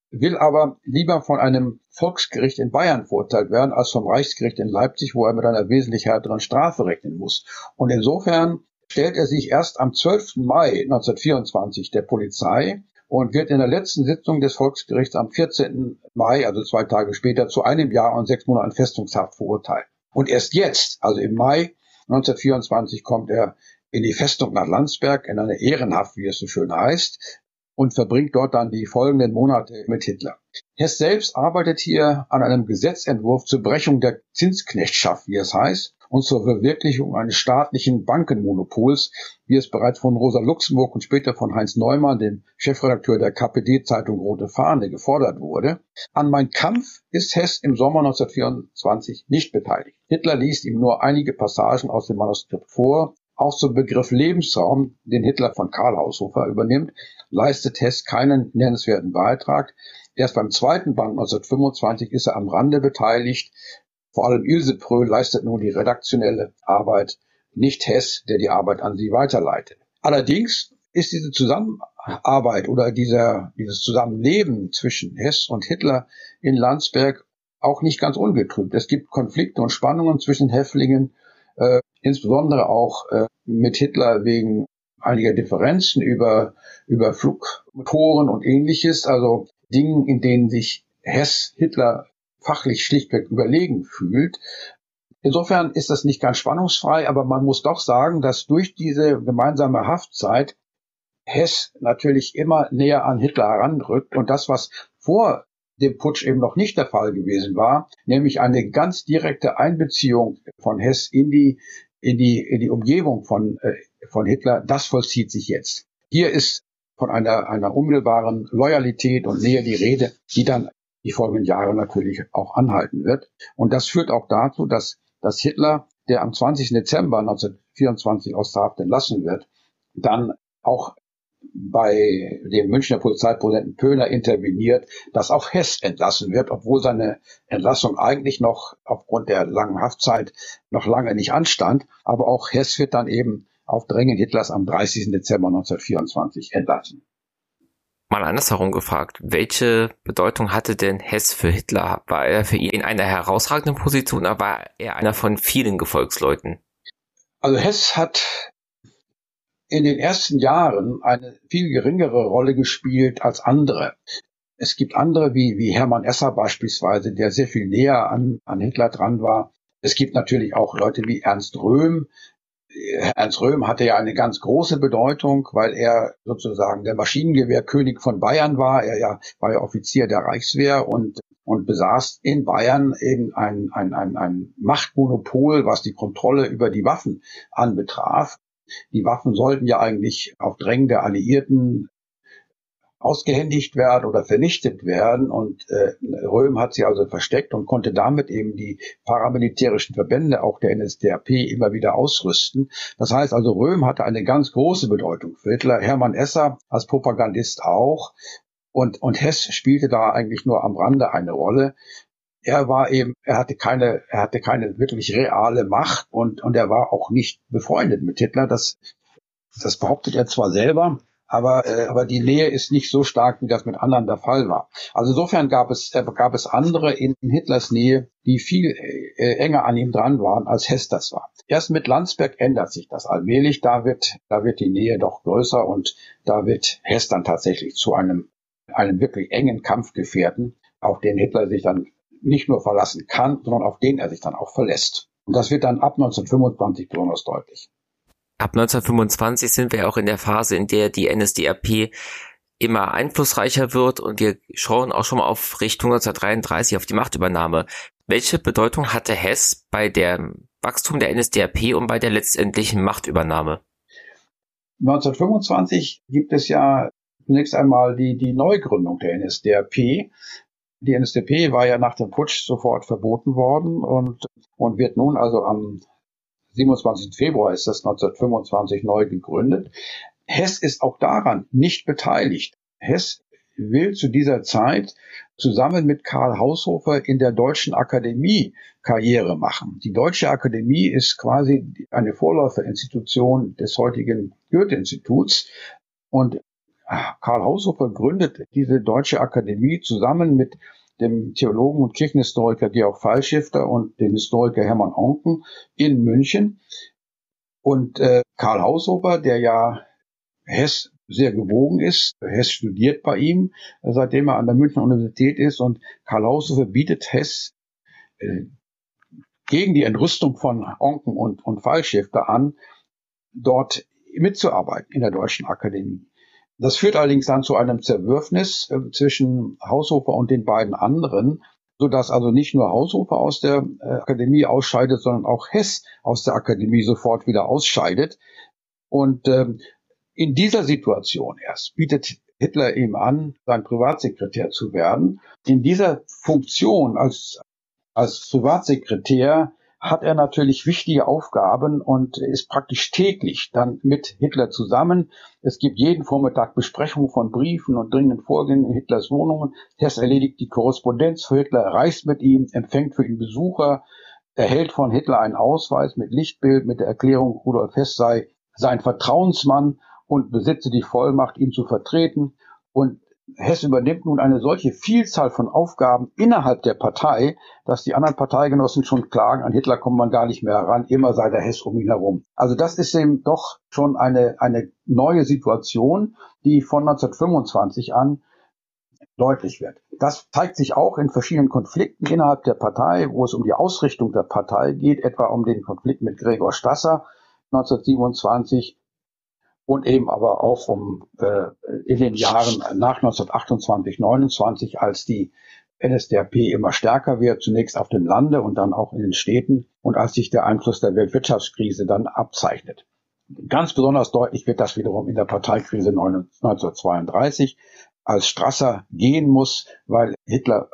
A: will aber lieber von einem Volksgericht in Bayern verurteilt werden, als vom Reichsgericht in Leipzig, wo er mit einer wesentlich härteren Strafe rechnen muss. Und insofern stellt er sich erst am 12. Mai 1924 der Polizei und wird in der letzten Sitzung des Volksgerichts am 14. Mai, also zwei Tage später, zu einem Jahr und sechs Monaten Festungshaft verurteilt. Und erst jetzt, also im Mai 1924, kommt er in die Festung nach Landsberg, in eine Ehrenhaft, wie es so schön heißt, und verbringt dort dann die folgenden Monate mit Hitler. Hess selbst arbeitet hier an einem Gesetzentwurf zur Brechung der Zinsknechtschaft, wie es heißt, und zur Verwirklichung eines staatlichen Bankenmonopols, wie es bereits von Rosa Luxemburg und später von Heinz Neumann, dem Chefredakteur der KPD-Zeitung Rote Fahne, gefordert wurde. An mein Kampf ist Hess im Sommer 1924 nicht beteiligt. Hitler liest ihm nur einige Passagen aus dem Manuskript vor. Auch zum Begriff Lebensraum, den Hitler von Karl Haushofer übernimmt, leistet Hess keinen nennenswerten Beitrag. Erst beim zweiten Band 1925 ist er am Rande beteiligt. Vor allem Ilse Pröhl leistet nun die redaktionelle Arbeit, nicht Hess, der die Arbeit an sie weiterleitet. Allerdings ist diese Zusammenarbeit oder dieser, dieses Zusammenleben zwischen Hess und Hitler in Landsberg auch nicht ganz ungetrübt. Es gibt Konflikte und Spannungen zwischen Häftlingen, äh, insbesondere auch äh, mit Hitler wegen einiger Differenzen über, über Flugmotoren und ähnliches, also Dingen, in denen sich Hess Hitler fachlich schlichtweg überlegen fühlt. Insofern ist das nicht ganz spannungsfrei, aber man muss doch sagen, dass durch diese gemeinsame Haftzeit Hess natürlich immer näher an Hitler heranrückt und das, was vor dem Putsch eben noch nicht der Fall gewesen war, nämlich eine ganz direkte Einbeziehung von Hess in die in die in die Umgebung von äh, von Hitler, das vollzieht sich jetzt. Hier ist von einer einer unmittelbaren Loyalität und Nähe die Rede, die dann die folgenden Jahre natürlich auch anhalten wird. Und das führt auch dazu, dass dass Hitler, der am 20. Dezember 1924 aus der Haft entlassen wird, dann auch bei dem Münchner Polizeipräsidenten Pöhner interveniert, dass auch Hess entlassen wird, obwohl seine Entlassung eigentlich noch aufgrund der langen Haftzeit noch lange nicht anstand. Aber auch Hess wird dann eben auf Drängen Hitlers am 30. Dezember 1924 entlassen.
B: Mal andersherum gefragt, welche Bedeutung hatte denn Hess für Hitler? War er für ihn in einer herausragenden Position oder war er einer von vielen Gefolgsleuten?
A: Also Hess hat in den ersten Jahren eine viel geringere Rolle gespielt als andere. Es gibt andere wie, wie Hermann Esser beispielsweise, der sehr viel näher an, an Hitler dran war. Es gibt natürlich auch Leute wie Ernst Röhm. Ernst Röhm hatte ja eine ganz große Bedeutung, weil er sozusagen der Maschinengewehrkönig von Bayern war. Er ja, war ja Offizier der Reichswehr und, und besaß in Bayern eben ein, ein, ein, ein Machtmonopol, was die Kontrolle über die Waffen anbetraf. Die Waffen sollten ja eigentlich auf Drängen der Alliierten ausgehändigt werden oder vernichtet werden. Und äh, Röhm hat sie also versteckt und konnte damit eben die paramilitärischen Verbände, auch der NSDAP, immer wieder ausrüsten. Das heißt also, Röhm hatte eine ganz große Bedeutung für Hitler. Hermann Esser als Propagandist auch. Und, und Hess spielte da eigentlich nur am Rande eine Rolle er war eben, er hatte keine, er hatte keine wirklich reale Macht und, und er war auch nicht befreundet mit Hitler. Das, das behauptet er zwar selber, aber, äh, aber die Nähe ist nicht so stark, wie das mit anderen der Fall war. Also insofern gab es, äh, gab es andere in, in Hitlers Nähe, die viel äh, enger an ihm dran waren, als Hess das war. Erst mit Landsberg ändert sich das allmählich. Da wird, da wird die Nähe doch größer und da wird Hess dann tatsächlich zu einem, einem wirklich engen Kampfgefährten, auf den Hitler sich dann nicht nur verlassen kann, sondern auf den er sich dann auch verlässt. Und das wird dann ab 1925 besonders deutlich.
B: Ab 1925 sind wir auch in der Phase, in der die NSDAP immer einflussreicher wird und wir schauen auch schon mal auf Richtung 1933 auf die Machtübernahme. Welche Bedeutung hatte Hess bei dem Wachstum der NSDAP und bei der letztendlichen Machtübernahme?
A: 1925 gibt es ja zunächst einmal die, die Neugründung der NSDAP. Die NSDP war ja nach dem Putsch sofort verboten worden und, und wird nun also am 27. Februar ist das 1925 neu gegründet. Hess ist auch daran nicht beteiligt. Hess will zu dieser Zeit zusammen mit Karl Haushofer in der Deutschen Akademie Karriere machen. Die Deutsche Akademie ist quasi eine Vorläuferinstitution des heutigen Goethe-Instituts und Karl Haushofer gründet diese Deutsche Akademie zusammen mit dem Theologen und Kirchenhistoriker Georg Fallschifter und dem Historiker Hermann Onken in München. Und äh, Karl Haushofer, der ja Hess sehr gewogen ist, Hess studiert bei ihm, seitdem er an der Münchner Universität ist und Karl Haushofer bietet Hess äh, gegen die Entrüstung von Onken und, und Fallschifter an, dort mitzuarbeiten in der Deutschen Akademie. Das führt allerdings dann zu einem Zerwürfnis äh, zwischen Haushofer und den beiden anderen, so dass also nicht nur Haushofer aus der äh, Akademie ausscheidet, sondern auch Hess aus der Akademie sofort wieder ausscheidet. Und ähm, in dieser Situation erst bietet Hitler ihm an, sein Privatsekretär zu werden. In dieser Funktion als, als Privatsekretär hat er natürlich wichtige Aufgaben und ist praktisch täglich dann mit Hitler zusammen. Es gibt jeden Vormittag Besprechungen von Briefen und dringenden Vorgängen in Hitlers Wohnungen. Hess erledigt die Korrespondenz für Hitler, reist mit ihm, empfängt für ihn Besucher, erhält von Hitler einen Ausweis mit Lichtbild mit der Erklärung, Rudolf Hess sei sein Vertrauensmann und besitze die Vollmacht, ihn zu vertreten. Und Hess übernimmt nun eine solche Vielzahl von Aufgaben innerhalb der Partei, dass die anderen Parteigenossen schon klagen, an Hitler kommt man gar nicht mehr heran, immer sei der Hess um ihn herum. Also das ist eben doch schon eine, eine neue Situation, die von 1925 an deutlich wird. Das zeigt sich auch in verschiedenen Konflikten innerhalb der Partei, wo es um die Ausrichtung der Partei geht, etwa um den Konflikt mit Gregor Stasser 1927 und eben aber auch um äh, in den Jahren nach 1928, 29, als die NSDAP immer stärker wird, zunächst auf dem Lande und dann auch in den Städten und als sich der Einfluss der Weltwirtschaftskrise dann abzeichnet. Ganz besonders deutlich wird das wiederum in der Parteikrise 1932, als Strasser gehen muss, weil Hitler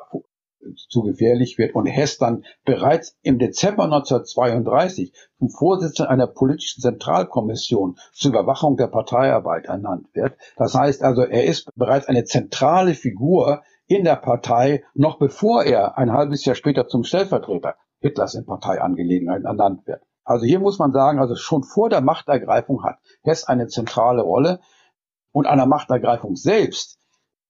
A: zu gefährlich wird und Hess dann bereits im Dezember 1932 zum Vorsitzenden einer politischen Zentralkommission zur Überwachung der Parteiarbeit ernannt wird. Das heißt also, er ist bereits eine zentrale Figur in der Partei, noch bevor er ein halbes Jahr später zum Stellvertreter Hitlers in Parteiangelegenheiten ernannt wird. Also hier muss man sagen, also schon vor der Machtergreifung hat Hess eine zentrale Rolle und einer Machtergreifung selbst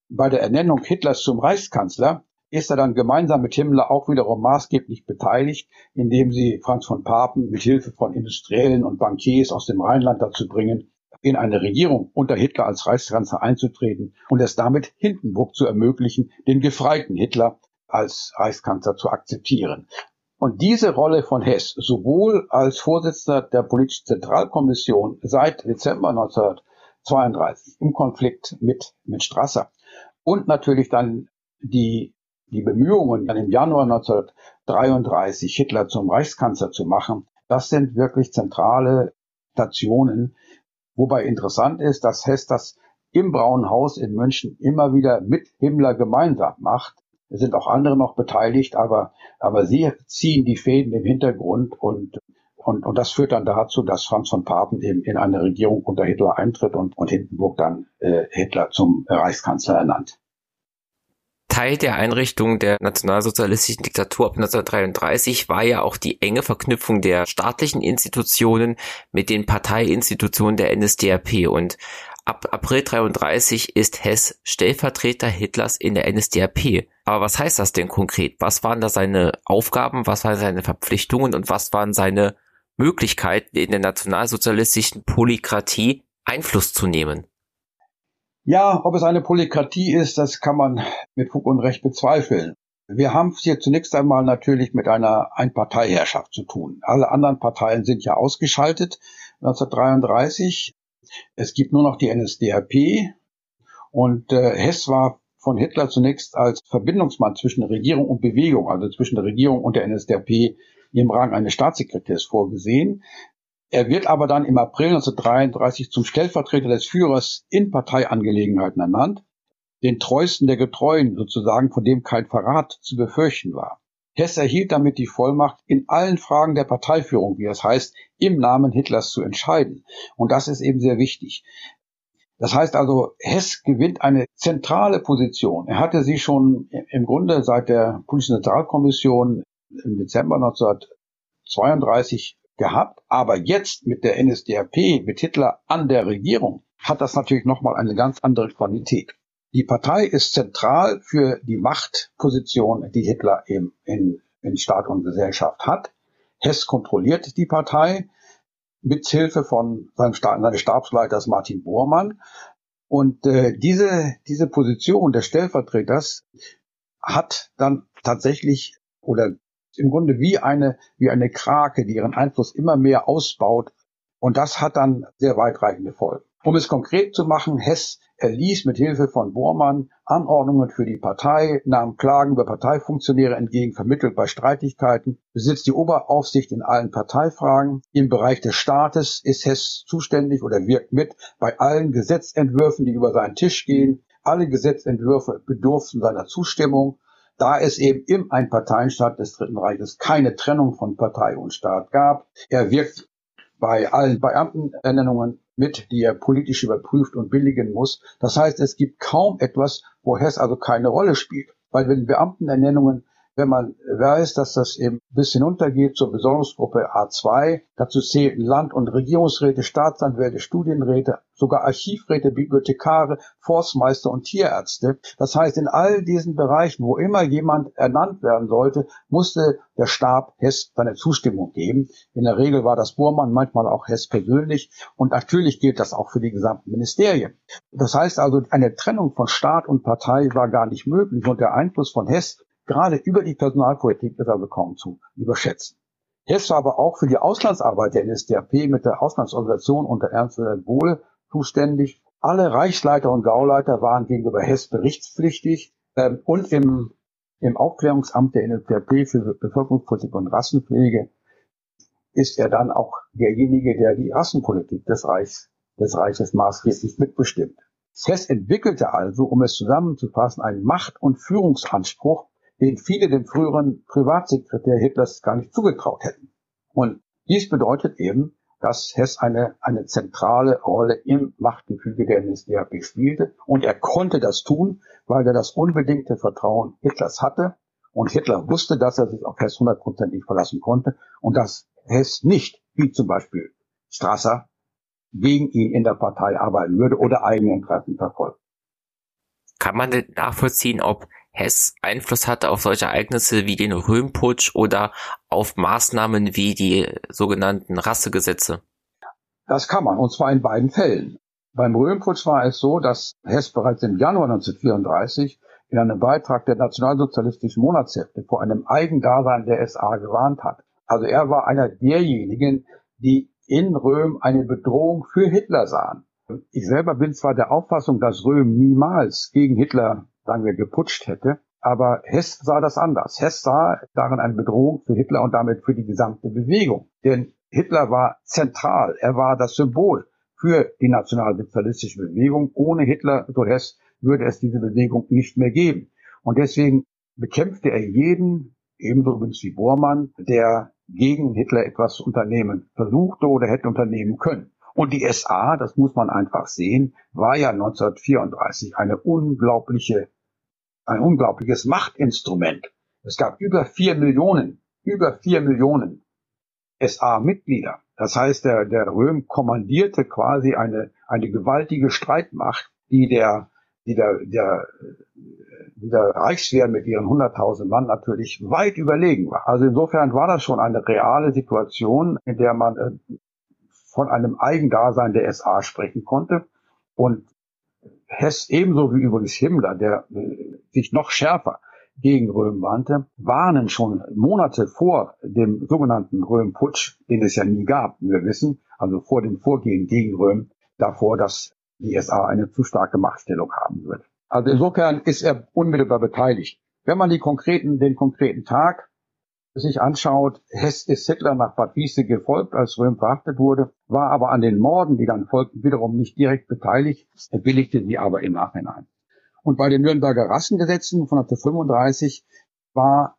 A: bei der Ernennung Hitlers zum Reichskanzler ist er dann gemeinsam mit Himmler auch wiederum maßgeblich beteiligt, indem sie Franz von Papen mit Hilfe von Industriellen und Bankiers aus dem Rheinland dazu bringen, in eine Regierung unter Hitler als Reichskanzler einzutreten und es damit Hindenburg zu ermöglichen, den gefreiten Hitler als Reichskanzler zu akzeptieren. Und diese Rolle von Hess, sowohl als Vorsitzender der politischen Zentralkommission seit Dezember 1932 im Konflikt mit, mit Strasser und natürlich dann die, die Bemühungen, dann im Januar 1933 Hitler zum Reichskanzler zu machen, das sind wirklich zentrale Stationen, Wobei interessant ist, dass Hess das im Braunen Haus in München immer wieder mit Himmler gemeinsam macht. Es sind auch andere noch beteiligt, aber, aber sie ziehen die Fäden im Hintergrund und, und, und das führt dann dazu, dass Franz von Papen eben in eine Regierung unter Hitler eintritt und, und Hindenburg dann äh, Hitler zum Reichskanzler ernannt.
B: Teil der Einrichtung der nationalsozialistischen Diktatur ab 1933 war ja auch die enge Verknüpfung der staatlichen Institutionen mit den Parteiinstitutionen der NSDAP und ab April 33 ist Hess Stellvertreter Hitlers in der NSDAP. Aber was heißt das denn konkret? Was waren da seine Aufgaben, was waren seine Verpflichtungen und was waren seine Möglichkeiten in der nationalsozialistischen Polykratie Einfluss zu nehmen?
A: Ja, ob es eine Polykratie ist, das kann man mit Fug und Recht bezweifeln. Wir haben es hier zunächst einmal natürlich mit einer Einparteiherrschaft zu tun. Alle anderen Parteien sind ja ausgeschaltet 1933. Es gibt nur noch die NSDAP und äh, Hess war von Hitler zunächst als Verbindungsmann zwischen Regierung und Bewegung, also zwischen der Regierung und der NSDAP im Rang eines Staatssekretärs vorgesehen. Er wird aber dann im April 1933 zum Stellvertreter des Führers in Parteiangelegenheiten ernannt, den treuesten der Getreuen sozusagen, von dem kein Verrat zu befürchten war. Hess erhielt damit die Vollmacht, in allen Fragen der Parteiführung, wie es heißt, im Namen Hitlers zu entscheiden. Und das ist eben sehr wichtig. Das heißt also, Hess gewinnt eine zentrale Position. Er hatte sie schon im Grunde seit der Politischen Zentralkommission im Dezember 1932 gehabt, aber jetzt mit der NSDAP, mit Hitler an der Regierung, hat das natürlich nochmal eine ganz andere Qualität. Die Partei ist zentral für die Machtposition, die Hitler eben in, in Staat und Gesellschaft hat. Hess kontrolliert die Partei mit Hilfe von seinem seines Stabsleiters Martin Bormann. Und äh, diese, diese Position des Stellvertreters hat dann tatsächlich oder im Grunde wie eine, wie eine Krake, die ihren Einfluss immer mehr ausbaut. Und das hat dann sehr weitreichende Folgen. Um es konkret zu machen, Hess erließ mit Hilfe von Bormann Anordnungen für die Partei, nahm Klagen über Parteifunktionäre entgegen, vermittelt bei Streitigkeiten, besitzt die Oberaufsicht in allen Parteifragen. Im Bereich des Staates ist Hess zuständig oder wirkt mit bei allen Gesetzentwürfen, die über seinen Tisch gehen. Alle Gesetzentwürfe bedurften seiner Zustimmung da es eben im Einparteienstaat des Dritten Reiches keine Trennung von Partei und Staat gab. Er wirkt bei allen Beamtenernennungen mit, die er politisch überprüft und billigen muss. Das heißt, es gibt kaum etwas, wo Hess also keine Rolle spielt. Weil wenn Beamtenernennungen wenn man weiß, dass das eben bis hinuntergeht zur Besorgungsgruppe A2. Dazu zählten Land- und Regierungsräte, Staatsanwälte, Studienräte, sogar Archivräte, Bibliothekare, Forstmeister und Tierärzte. Das heißt, in all diesen Bereichen, wo immer jemand ernannt werden sollte, musste der Stab Hess seine Zustimmung geben. In der Regel war das Bormann, manchmal auch Hess persönlich. Und natürlich gilt das auch für die gesamten Ministerien. Das heißt also, eine Trennung von Staat und Partei war gar nicht möglich. Und der Einfluss von Hess gerade über die Personalpolitik ist also kaum zu überschätzen. Hess war aber auch für die Auslandsarbeit der NSDAP mit der Auslandsorganisation unter Ernst Wilhelm Bohle zuständig. Alle Reichsleiter und Gauleiter waren gegenüber Hess berichtspflichtig ähm, und im, im Aufklärungsamt der NSDAP für Bevölkerungspolitik und Rassenpflege ist er dann auch derjenige, der die Rassenpolitik des Reichs, des Reiches maßgeblich mitbestimmt. Hess entwickelte also, um es zusammenzufassen, einen Macht- und Führungsanspruch, den viele dem früheren Privatsekretär Hitlers gar nicht zugetraut hätten. Und dies bedeutet eben, dass Hess eine, eine zentrale Rolle im Machtgefüge der NSDAP spielte. Und er konnte das tun, weil er das unbedingte Vertrauen Hitlers hatte. Und Hitler wusste, dass er sich auf Hess hundertprozentig verlassen konnte und dass Hess nicht, wie zum Beispiel Strasser, gegen ihn in der Partei arbeiten würde oder eigene Interessen verfolgen.
B: Kann man denn nachvollziehen, ob Hess Einfluss hatte auf solche Ereignisse wie den Röhmputsch oder auf Maßnahmen wie die sogenannten Rassegesetze?
A: Das kann man, und zwar in beiden Fällen. Beim Röhmputsch war es so, dass Hess bereits im Januar 1934 in einem Beitrag der nationalsozialistischen Monatshefte vor einem Eigendasein der SA gewarnt hat. Also er war einer derjenigen, die in Röhm eine Bedrohung für Hitler sahen. Ich selber bin zwar der Auffassung, dass Röhm niemals gegen Hitler sagen wir, geputscht hätte. Aber Hess sah das anders. Hess sah darin eine Bedrohung für Hitler und damit für die gesamte Bewegung. Denn Hitler war zentral. Er war das Symbol für die nationalsozialistische Bewegung. Ohne Hitler, so Hess, würde es diese Bewegung nicht mehr geben. Und deswegen bekämpfte er jeden, ebenso übrigens wie Bormann, der gegen Hitler etwas unternehmen versuchte oder hätte unternehmen können. Und die SA, das muss man einfach sehen, war ja 1934 eine unglaubliche, ein unglaubliches Machtinstrument. Es gab über vier Millionen, über vier Millionen SA-Mitglieder. Das heißt, der, der Röhm kommandierte quasi eine, eine gewaltige Streitmacht, die der, die der, der, die der Reichswehr mit ihren 100.000 Mann natürlich weit überlegen war. Also insofern war das schon eine reale Situation, in der man äh, von einem Eigendasein der SA sprechen konnte. Und Hess ebenso wie übrigens Himmler, der äh, sich noch schärfer gegen Röhm wandte, warnen schon Monate vor dem sogenannten Röhm-Putsch, den es ja nie gab, wir wissen, also vor dem Vorgehen gegen Röhm, davor, dass die SA eine zu starke Machtstellung haben wird. Also insofern ist er unmittelbar beteiligt. Wenn man die konkreten, den konkreten Tag sich anschaut, Hess ist Hitler nach Bad Wiese gefolgt, als Röhm verhaftet wurde, war aber an den Morden, die dann folgten, wiederum nicht direkt beteiligt, er billigte sie aber im Nachhinein. Und bei den Nürnberger Rassengesetzen von 1935 war,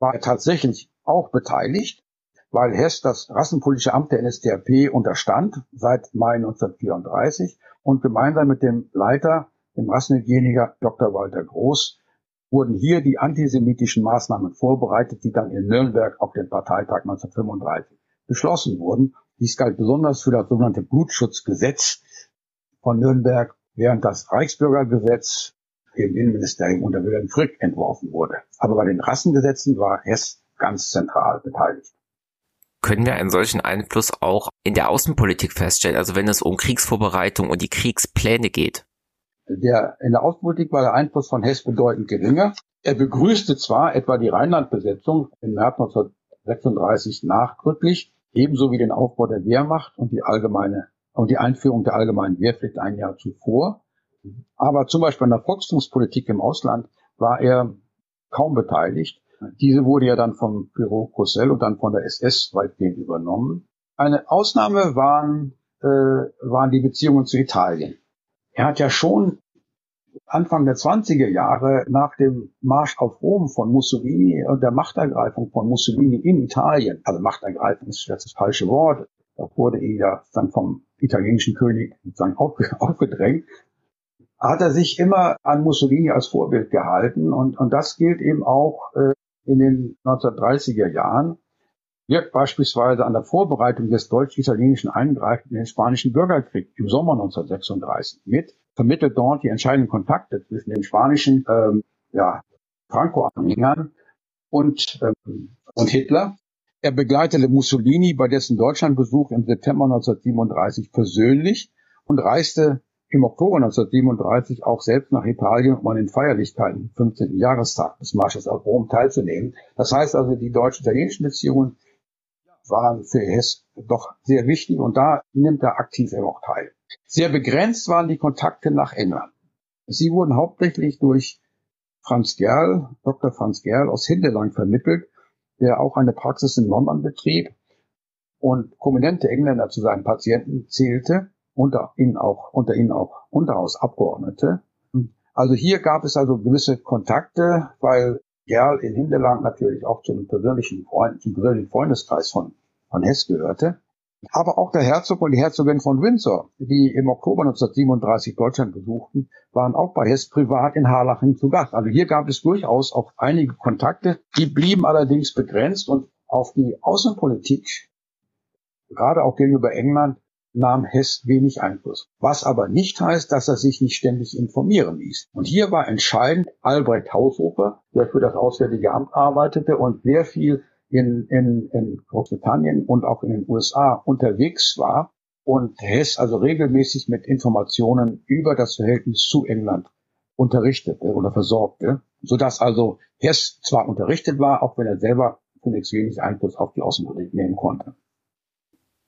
A: war er tatsächlich auch beteiligt, weil Hess das Rassenpolitische Amt der NSDAP unterstand seit Mai 1934 und gemeinsam mit dem Leiter, dem Rassenhygieniker Dr. Walter Groß, wurden hier die antisemitischen Maßnahmen vorbereitet, die dann in Nürnberg auf dem Parteitag 1935 beschlossen wurden. Dies galt besonders für das sogenannte Blutschutzgesetz von Nürnberg, während das Reichsbürgergesetz im Innenministerium unter Wilhelm Frick entworfen wurde. Aber bei den Rassengesetzen war es ganz zentral beteiligt.
B: Können wir einen solchen Einfluss auch in der Außenpolitik feststellen, also wenn es um Kriegsvorbereitung und die Kriegspläne geht?
A: Der, in der Außenpolitik war der Einfluss von Hess bedeutend geringer. Er begrüßte zwar etwa die Rheinlandbesetzung im März 1936 nachdrücklich, ebenso wie den Aufbau der Wehrmacht und die allgemeine und die Einführung der allgemeinen Wehrpflicht ein Jahr zuvor. Aber zum Beispiel an der Volkstumspolitik im Ausland war er kaum beteiligt. Diese wurde ja dann vom Büro Cossel und dann von der SS weitgehend übernommen. Eine Ausnahme waren, äh, waren die Beziehungen zu Italien. Er hat ja schon Anfang der 20er Jahre nach dem Marsch auf Rom von Mussolini und der Machtergreifung von Mussolini in Italien, also Machtergreifung ist jetzt das falsche Wort, da wurde ihn ja dann vom italienischen König aufgedrängt, hat er sich immer an Mussolini als Vorbild gehalten und, und das gilt eben auch äh, in den 1930er Jahren wirkt beispielsweise an der Vorbereitung des deutsch-italienischen Eingreifens in den Spanischen Bürgerkrieg im Sommer 1936 mit, vermittelt dort die entscheidenden Kontakte zwischen den spanischen ähm, ja, Franco-Anhängern und, ähm, und Hitler. Er begleitete Mussolini bei dessen Deutschlandbesuch im September 1937 persönlich und reiste im Oktober 1937 auch selbst nach Italien, um an den Feierlichkeiten 15. Jahrestag des Marsches auf Rom teilzunehmen. Das heißt also, die deutsch-italienischen Beziehungen waren für Hess doch sehr wichtig und da nimmt er aktiv auch teil. Sehr begrenzt waren die Kontakte nach England. Sie wurden hauptsächlich durch Franz Gerl, Dr. Franz Gerl aus Hindelang vermittelt, der auch eine Praxis in London betrieb und prominente Engländer zu seinen Patienten zählte, unter ihnen auch, unter ihnen auch Unterhaus Abgeordnete. Also hier gab es also gewisse Kontakte, weil Gerl in Hindelang natürlich auch zum persönlichen Freund, zum persönlichen Freundeskreis von, von Hess gehörte. Aber auch der Herzog und die Herzogin von Windsor, die im Oktober 1937 Deutschland besuchten, waren auch bei Hess privat in Harlaching zu Gast. Also hier gab es durchaus auch einige Kontakte, die blieben allerdings begrenzt und auf die Außenpolitik, gerade auch gegenüber England, nahm Hess wenig Einfluss. Was aber nicht heißt, dass er sich nicht ständig informieren ließ. Und hier war entscheidend Albrecht Haushofer, der für das Auswärtige Amt arbeitete und sehr viel in, in, in Großbritannien und auch in den USA unterwegs war und Hess also regelmäßig mit Informationen über das Verhältnis zu England unterrichtete oder versorgte, sodass also Hess zwar unterrichtet war, auch wenn er selber zunächst wenig Einfluss auf die Außenpolitik nehmen konnte.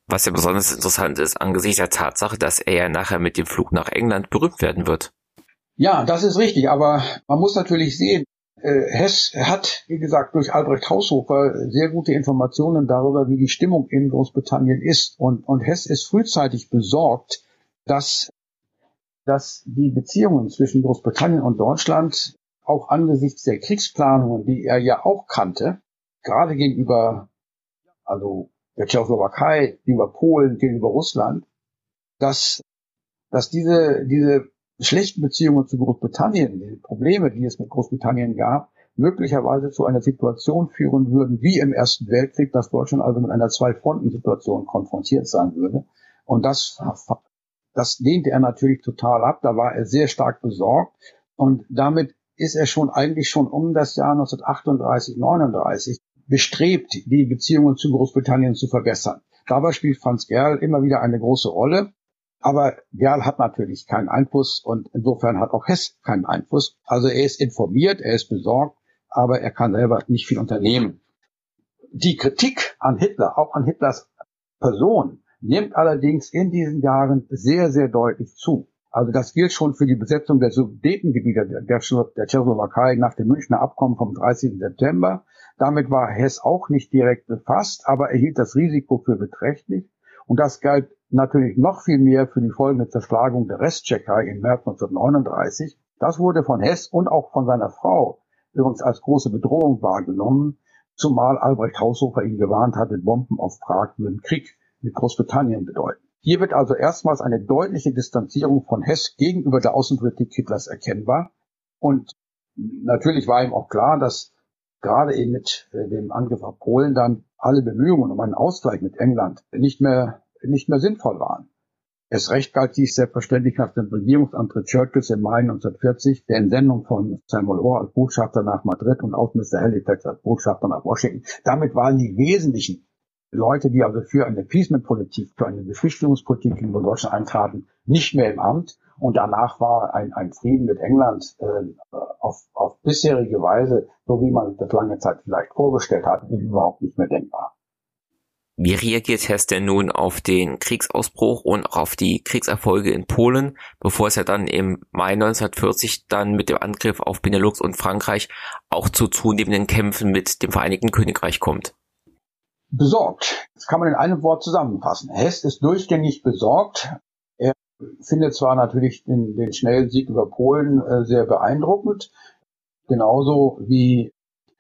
B: Was ja besonders interessant ist, angesichts der Tatsache, dass er ja nachher mit dem Flug nach England berühmt werden wird.
A: Ja, das ist richtig, aber man muss natürlich sehen, äh, Hess hat, wie gesagt, durch Albrecht Haushofer sehr gute Informationen darüber, wie die Stimmung in Großbritannien ist. Und, und Hess ist frühzeitig besorgt, dass, dass die Beziehungen zwischen Großbritannien und Deutschland auch angesichts der Kriegsplanungen, die er ja auch kannte, gerade gegenüber, also der Tschechoslowakei, gegenüber Polen, gegenüber Russland, dass, dass diese, diese schlechten Beziehungen zu Großbritannien, die Probleme, die es mit Großbritannien gab, möglicherweise zu einer Situation führen würden, wie im Ersten Weltkrieg, dass Deutschland also mit einer Zwei-Fronten-Situation konfrontiert sein würde. Und das, das lehnte er natürlich total ab. Da war er sehr stark besorgt. Und damit ist er schon eigentlich schon um das Jahr 1938, 39 bestrebt, die Beziehungen zu Großbritannien zu verbessern. Dabei spielt Franz Gerl immer wieder eine große Rolle. Aber Gerl hat natürlich keinen Einfluss und insofern hat auch Hess keinen Einfluss. Also er ist informiert, er ist besorgt, aber er kann selber nicht viel unternehmen. Die Kritik an Hitler, auch an Hitlers Person, nimmt allerdings in diesen Jahren sehr, sehr deutlich zu. Also das gilt schon für die Besetzung der Sudetengebiete der, der Tschechoslowakei nach dem Münchner Abkommen vom 30. September. Damit war Hess auch nicht direkt befasst, aber er hielt das Risiko für beträchtlich. Und das galt natürlich noch viel mehr für die folgende Zerschlagung der Resttschechei im März 1939. Das wurde von Hess und auch von seiner Frau übrigens als große Bedrohung wahrgenommen, zumal Albrecht Haushofer ihn gewarnt hatte, Bomben auf Prag würden Krieg mit Großbritannien bedeuten. Hier wird also erstmals eine deutliche Distanzierung von Hess gegenüber der Außenpolitik Hitlers erkennbar. Und natürlich war ihm auch klar, dass gerade eben mit äh, dem Angriff auf Polen dann alle Bemühungen um einen Ausgleich mit England nicht mehr nicht mehr sinnvoll waren. Es recht galt dies selbstverständlich nach dem Regierungsantritt Churchills im Mai 1940, der Entsendung von Samuel Orr als Botschafter nach Madrid und Außenminister Halifax als Botschafter nach Washington. Damit waren die wesentlichen Leute, die also für eine Appeasement-Politik, für eine Beschwichtigungspolitik gegenüber Deutschland eintraten, nicht mehr im Amt. Und danach war ein, ein Frieden mit England äh, auf, auf bisherige Weise, so wie man das lange Zeit vielleicht vorgestellt hat, überhaupt nicht mehr denkbar.
B: Wie reagiert Hess denn nun auf den Kriegsausbruch und auch auf die Kriegserfolge in Polen, bevor es ja dann im Mai 1940 dann mit dem Angriff auf Benelux und Frankreich auch zu zunehmenden Kämpfen mit dem Vereinigten Königreich kommt?
A: Besorgt. Das kann man in einem Wort zusammenfassen. Hess ist durchgängig besorgt. Er findet zwar natürlich den, den schnellen Sieg über Polen äh, sehr beeindruckend, genauso wie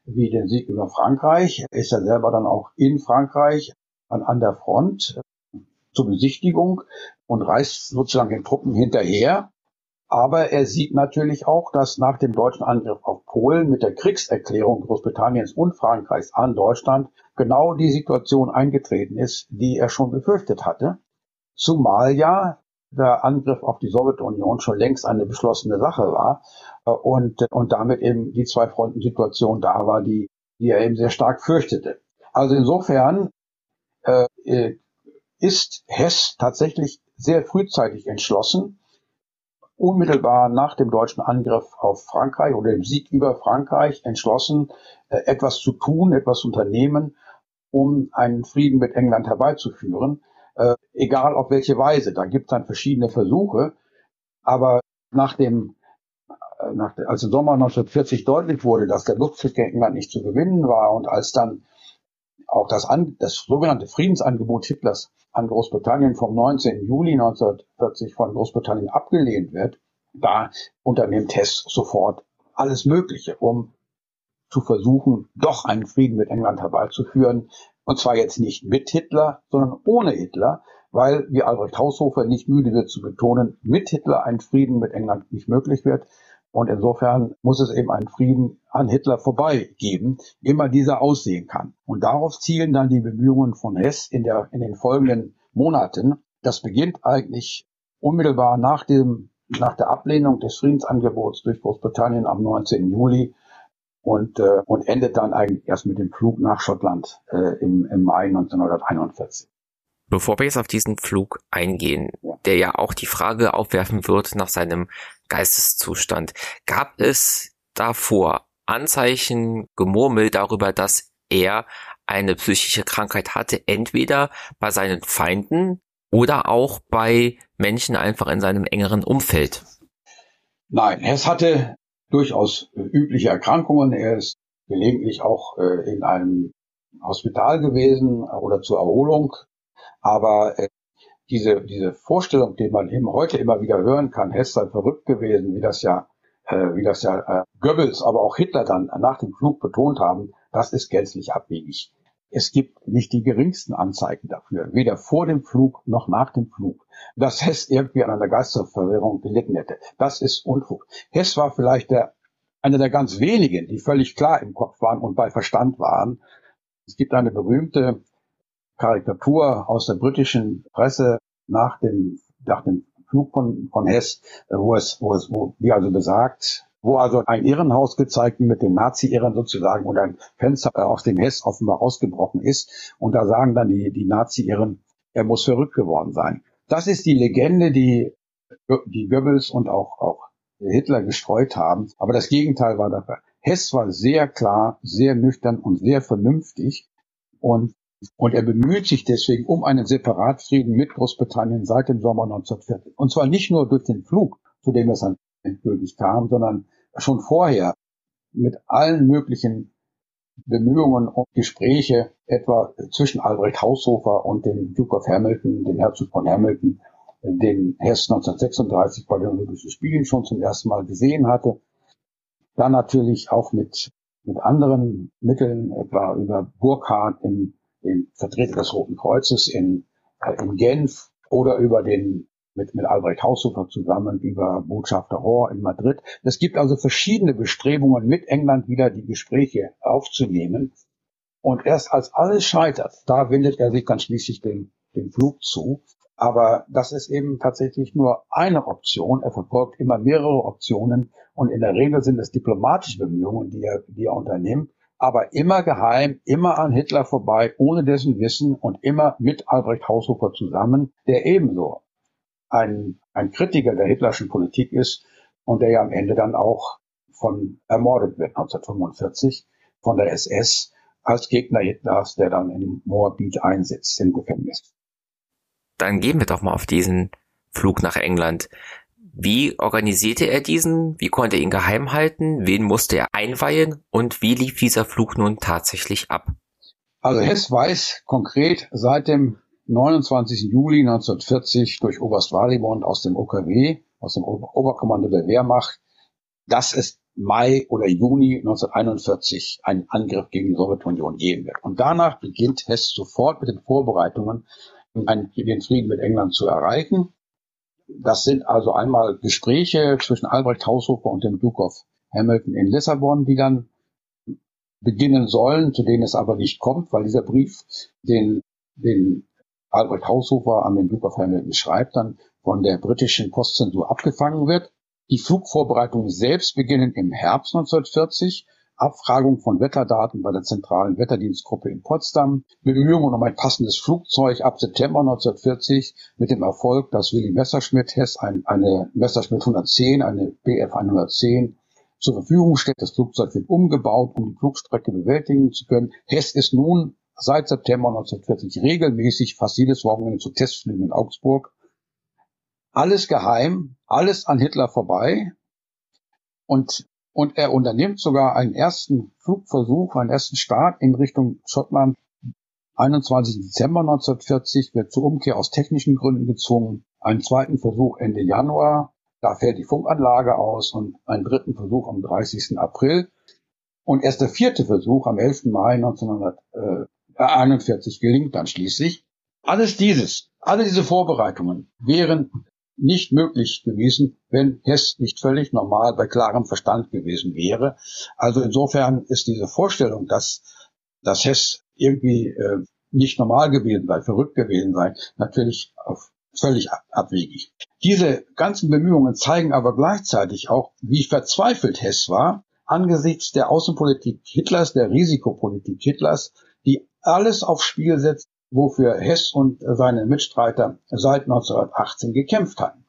A: wie den Sieg über Frankreich. Er ist ja selber dann auch in Frankreich an, an der Front zur Besichtigung und reist sozusagen den Truppen hinterher. Aber er sieht natürlich auch, dass nach dem deutschen Angriff auf Polen mit der Kriegserklärung Großbritanniens und Frankreichs an Deutschland genau die Situation eingetreten ist, die er schon befürchtet hatte. Zumal ja der Angriff auf die Sowjetunion schon längst eine beschlossene Sache war äh, und, und damit eben die Zwei-Fronten-Situation da war, die, die er eben sehr stark fürchtete. Also insofern äh, äh ist Hess tatsächlich sehr frühzeitig entschlossen, unmittelbar nach dem deutschen Angriff auf Frankreich oder dem Sieg über Frankreich entschlossen, äh, etwas zu tun, etwas zu unternehmen, um einen Frieden mit England herbeizuführen äh, egal auf welche Weise. Da gibt es dann verschiedene Versuche, aber nach dem, äh, nach, als im Sommer 1940 deutlich wurde, dass der Luftkrieg gegen England nicht zu gewinnen war und als dann auch das, an, das sogenannte Friedensangebot Hitlers an Großbritannien vom 19. Juli 1940 von Großbritannien abgelehnt wird, da unternimmt Hess sofort alles Mögliche, um zu versuchen, doch einen Frieden mit England herbeizuführen, und zwar jetzt nicht mit Hitler, sondern ohne Hitler, weil, wie Albrecht Haushofer nicht müde wird zu betonen, mit Hitler ein Frieden mit England nicht möglich wird. Und insofern muss es eben einen Frieden an Hitler vorbei geben, immer dieser aussehen kann. Und darauf zielen dann die Bemühungen von Hess in, der, in den folgenden Monaten. Das beginnt eigentlich unmittelbar nach dem, nach der Ablehnung des Friedensangebots durch Großbritannien am 19. Juli und, äh, und endet dann eigentlich erst mit dem Flug nach Schottland äh, im, im Mai 1941.
B: Bevor wir jetzt auf diesen Flug eingehen, der ja auch die Frage aufwerfen wird nach seinem Geisteszustand, gab es davor Anzeichen, Gemurmel darüber, dass er eine psychische Krankheit hatte, entweder bei seinen Feinden oder auch bei Menschen einfach in seinem engeren Umfeld?
A: Nein, Hess hatte durchaus übliche Erkrankungen. Er ist gelegentlich auch äh, in einem Hospital gewesen oder zur Erholung. Aber diese, diese Vorstellung, die man eben heute immer wieder hören kann, Hess sei verrückt gewesen, wie das ja, wie das ja Goebbels, aber auch Hitler dann nach dem Flug betont haben, das ist gänzlich abwegig. Es gibt nicht die geringsten Anzeigen dafür, weder vor dem Flug noch nach dem Flug, dass Hess irgendwie an einer Geisterverwirrung gelitten hätte. Das ist Unfug. Hess war vielleicht der, einer der ganz wenigen, die völlig klar im Kopf waren und bei Verstand waren. Es gibt eine berühmte Karikatur aus der britischen Presse nach dem, nach dem Flug von, von Hess, wo es, wo es, wo die also besagt, wo also ein Irrenhaus gezeigt mit den Nazi-Irren sozusagen und ein Fenster aus dem Hess offenbar ausgebrochen ist. Und da sagen dann die, die Nazi-Irren, er muss verrückt geworden sein. Das ist die Legende, die, die Goebbels und auch, auch Hitler gestreut haben. Aber das Gegenteil war Fall. Hess war sehr klar, sehr nüchtern und sehr vernünftig. Und, und er bemüht sich deswegen um einen Separatfrieden mit Großbritannien seit dem Sommer 1940. Und zwar nicht nur durch den Flug, zu dem es dann endgültig kam, sondern schon vorher mit allen möglichen Bemühungen und Gespräche, etwa zwischen Albrecht Haushofer und dem Duke of Hamilton, dem Herzog von Hamilton, den Hess 1936 bei den Olympischen Spielen schon zum ersten Mal gesehen hatte. Dann natürlich auch mit, mit anderen Mitteln, etwa über Burkhardt, den, den Vertreter des Roten Kreuzes in, äh, in Genf oder über den mit, mit Albrecht Haushofer zusammen über Botschafter Rohr in Madrid. Es gibt also verschiedene Bestrebungen, mit England wieder die Gespräche aufzunehmen. Und erst als alles scheitert, da wendet er sich dann schließlich dem, dem Flug zu. Aber das ist eben tatsächlich nur eine Option. Er verfolgt immer mehrere Optionen und in der Regel sind es diplomatische Bemühungen, die er, die er unternimmt, aber immer geheim, immer an Hitler vorbei, ohne dessen Wissen und immer mit Albrecht Haushofer zusammen, der ebenso ein, ein Kritiker der hitlerschen Politik ist und der ja am Ende dann auch von ermordet wird 1945 von der SS als Gegner Hitlers, der dann in Moabit einsitzt im Gefängnis.
B: Dann gehen wir doch mal auf diesen Flug nach England. Wie organisierte er diesen? Wie konnte er ihn geheim halten? Wen musste er einweihen? Und wie lief dieser Flug nun tatsächlich ab?
A: Also Hess weiß konkret seit dem 29. Juli 1940 durch Oberst Walibond aus dem OKW, aus dem Oberkommando der Wehrmacht, dass es Mai oder Juni 1941 einen Angriff gegen die Sowjetunion geben wird. Und danach beginnt Hess sofort mit den Vorbereitungen, einen, den Frieden mit England zu erreichen. Das sind also einmal Gespräche zwischen Albrecht Haushofer und dem Duke of Hamilton in Lissabon, die dann beginnen sollen, zu denen es aber nicht kommt, weil dieser Brief, den, den Albrecht Haushofer an den Duke of Hamilton schreibt, dann von der britischen Postzensur abgefangen wird. Die Flugvorbereitungen selbst beginnen im Herbst 1940 Abfragung von Wetterdaten bei der zentralen Wetterdienstgruppe in Potsdam, Bemühungen um ein passendes Flugzeug ab September 1940 mit dem Erfolg, dass Willy Messerschmitt Hess ein, eine Messerschmitt 110, eine Bf 110 zur Verfügung stellt. Das Flugzeug wird umgebaut, um die Flugstrecke bewältigen zu können. Hess ist nun seit September 1940 regelmäßig fast jedes Wochenende zu Testflügen in Augsburg. Alles geheim, alles an Hitler vorbei. Und und er unternimmt sogar einen ersten Flugversuch, einen ersten Start in Richtung Schottland. 21. Dezember 1940 wird zur Umkehr aus technischen Gründen gezwungen. Einen zweiten Versuch Ende Januar, da fällt die Funkanlage aus und einen dritten Versuch am 30. April. Und erst der vierte Versuch am 11. Mai 1941 gelingt dann schließlich. Alles dieses, alle diese Vorbereitungen wären nicht möglich gewesen, wenn Hess nicht völlig normal bei klarem Verstand gewesen wäre. Also insofern ist diese Vorstellung, dass, dass Hess irgendwie äh, nicht normal gewesen sei, verrückt gewesen sei, natürlich auf, völlig abwegig. Diese ganzen Bemühungen zeigen aber gleichzeitig auch, wie verzweifelt Hess war angesichts der Außenpolitik Hitlers, der Risikopolitik Hitlers, die alles aufs Spiel setzt, wofür Hess und seine Mitstreiter seit 1918 gekämpft hatten.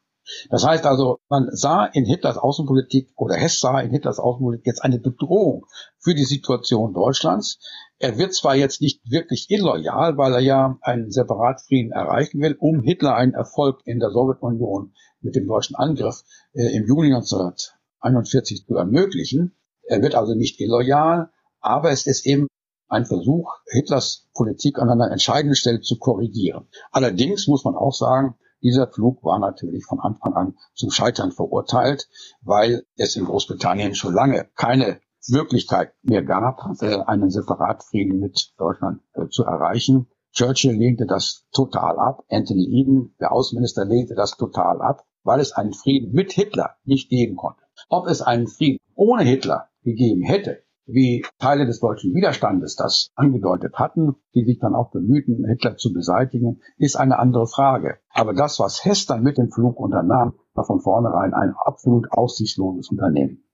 A: Das heißt also, man sah in Hitlers Außenpolitik oder Hess sah in Hitlers Außenpolitik jetzt eine Bedrohung für die Situation Deutschlands. Er wird zwar jetzt nicht wirklich illoyal, weil er ja einen Separatfrieden erreichen will, um Hitler einen Erfolg in der Sowjetunion mit dem deutschen Angriff äh, im Juni 1941 zu ermöglichen. Er wird also nicht illoyal, aber es ist eben ein Versuch, Hitlers Politik an einer entscheidenden Stelle zu korrigieren. Allerdings muss man auch sagen, dieser Flug war natürlich von Anfang an zum Scheitern verurteilt, weil es in Großbritannien schon lange keine Möglichkeit mehr gab, äh, einen Separatfrieden mit Deutschland äh, zu erreichen. Churchill lehnte das total ab. Anthony Eden, der Außenminister, lehnte das total ab, weil es einen Frieden mit Hitler nicht geben konnte. Ob es einen Frieden ohne Hitler gegeben hätte, wie Teile des deutschen Widerstandes das angedeutet hatten, die sich dann auch bemühten, Hitler zu beseitigen, ist eine andere Frage. Aber das, was Hess dann mit dem Flug unternahm, war von vornherein ein absolut aussichtsloses Unternehmen.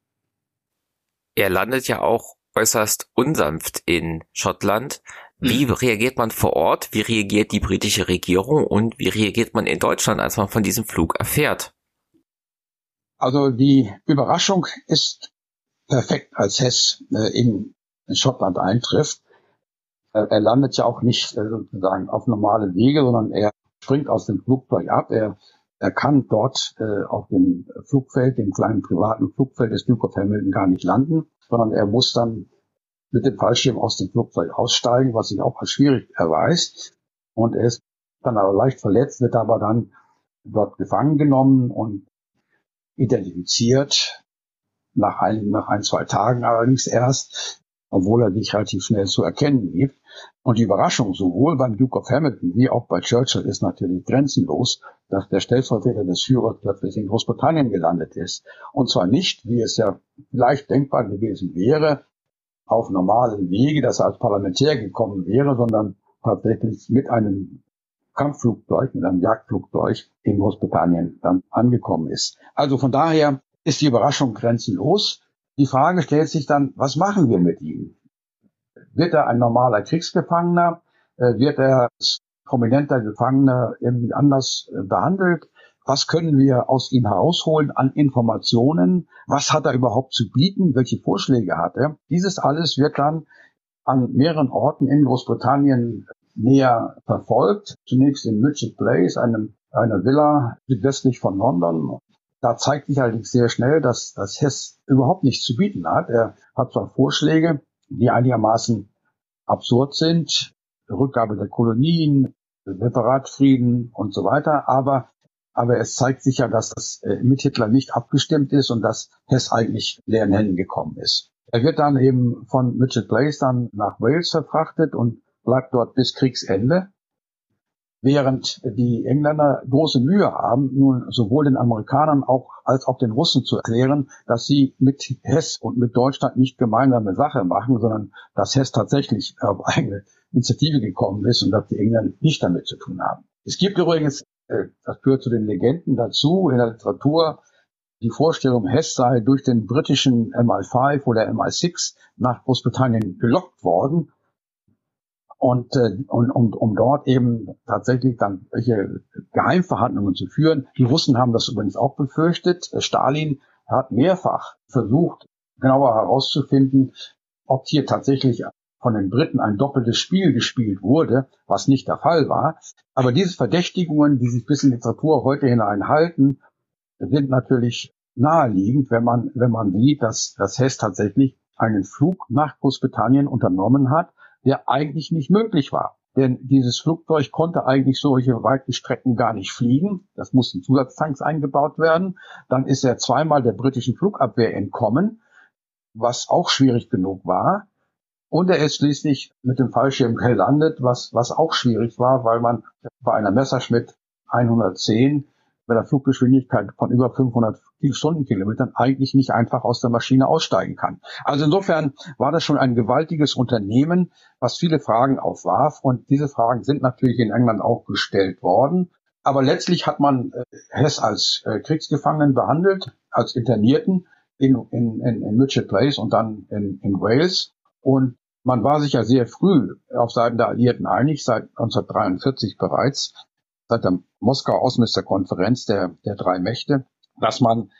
B: Er landet ja auch äußerst unsanft in Schottland. Wie hm. reagiert man vor Ort? Wie reagiert die britische Regierung? Und wie reagiert man in Deutschland, als man von diesem Flug erfährt?
A: Also die Überraschung ist perfekt als Hess äh, in, Schottland eintrifft. Er, er landet ja auch nicht äh, sozusagen auf normale Wege, sondern er springt aus dem Flugzeug ab. Er, er kann dort äh, auf dem Flugfeld, dem kleinen privaten Flugfeld des Duke of Hamilton gar nicht landen, sondern er muss dann mit dem Fallschirm aus dem Flugzeug aussteigen, was sich auch als schwierig erweist. Und er ist dann aber leicht verletzt, wird aber dann dort gefangen genommen und identifiziert nach ein, nach ein, zwei Tagen allerdings erst, obwohl er sich relativ schnell zu erkennen gibt. Und die Überraschung sowohl beim Duke of Hamilton wie auch bei Churchill ist natürlich grenzenlos, dass der Stellvertreter des Führers plötzlich in Großbritannien gelandet ist. Und zwar nicht, wie es ja vielleicht denkbar gewesen wäre, auf normalen Wege, dass er als Parlamentär gekommen wäre, sondern tatsächlich mit einem Kampfflugzeug, mit einem Jagdflugzeug in Großbritannien dann angekommen ist. Also von daher ist die Überraschung grenzenlos. Die Frage stellt sich dann, was machen wir mit ihm? Wird er ein normaler Kriegsgefangener? Äh, wird er als prominenter Gefangener irgendwie anders äh, behandelt? Was können wir aus ihm herausholen an Informationen? Was hat er überhaupt zu bieten? Welche Vorschläge hat er? Dieses alles wird dann an mehreren Orten in Großbritannien näher verfolgt. Zunächst in Mitchell Place, einem, einer Villa südwestlich von London. Da zeigt sich allerdings sehr schnell, dass, dass Hess überhaupt nichts zu bieten hat. Er hat zwar Vorschläge, die einigermaßen absurd sind, Rückgabe der Kolonien, Separatfrieden und so weiter, aber aber es zeigt sich ja, dass das äh, mit Hitler nicht abgestimmt ist und dass Hess eigentlich leeren Händen gekommen ist. Er wird dann eben von Mitchell Place dann nach Wales verfrachtet und bleibt dort bis Kriegsende während die Engländer große Mühe haben, nun sowohl den Amerikanern auch als auch den Russen zu erklären, dass sie mit Hess und mit Deutschland nicht gemeinsame Sache machen, sondern dass Hess tatsächlich auf eigene Initiative gekommen ist und dass die Engländer nicht damit zu tun haben. Es gibt übrigens, äh, das gehört zu den Legenden dazu in der Literatur, die Vorstellung, Hess sei durch den britischen MI5 oder MI6 nach Großbritannien gelockt worden und, äh, und um, um dort eben tatsächlich dann welche Geheimverhandlungen zu führen. Die Russen haben das übrigens auch befürchtet. Stalin hat mehrfach versucht, genauer herauszufinden, ob hier tatsächlich von den Briten ein doppeltes Spiel gespielt wurde, was nicht der Fall war. Aber diese Verdächtigungen, die sich bis in Literatur heute hinein halten, sind natürlich naheliegend, wenn man, wenn man sieht, dass, dass Hess tatsächlich einen Flug nach Großbritannien unternommen hat, der eigentlich nicht möglich war. Denn dieses Flugzeug konnte eigentlich solche weiten Strecken gar nicht fliegen. Das mussten Zusatztanks eingebaut werden. Dann ist er zweimal der britischen Flugabwehr entkommen, was auch schwierig genug war. Und er ist schließlich mit dem Fallschirm gelandet, was, was auch schwierig war, weil man bei einer Messerschmitt 110 bei der Fluggeschwindigkeit von über 500 Stundenkilometern eigentlich nicht einfach aus der Maschine aussteigen kann. Also insofern war das schon ein gewaltiges Unternehmen, was viele Fragen aufwarf. Und diese Fragen sind natürlich in England auch gestellt worden. Aber letztlich hat man äh, Hess als äh, Kriegsgefangenen behandelt, als Internierten in, in, in, in Mitchell Place und dann in, in Wales. Und man war sich ja sehr früh auf Seiten der Alliierten einig, seit 1943 bereits, seit der Moskauer Außenministerkonferenz der, der drei Mächte, dass man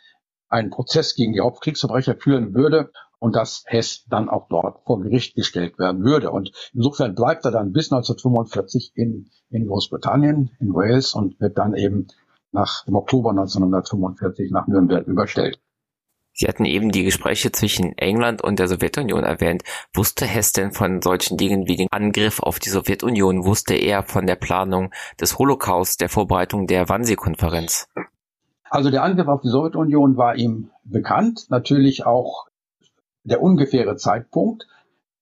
A: einen Prozess gegen die Hauptkriegsverbrecher führen würde und dass Hess dann auch dort vor Gericht gestellt werden würde. Und insofern bleibt er dann bis 1945 in, in Großbritannien, in Wales und wird dann eben nach, im Oktober 1945 nach Nürnberg überstellt.
B: Sie hatten eben die Gespräche zwischen England und der Sowjetunion erwähnt. Wusste Hess denn von solchen Dingen wie dem Angriff auf die Sowjetunion? Wusste er von der Planung des Holocaust, der Vorbereitung der Wannsee-Konferenz?
A: Also der Angriff auf die Sowjetunion war ihm bekannt, natürlich auch der ungefähre Zeitpunkt.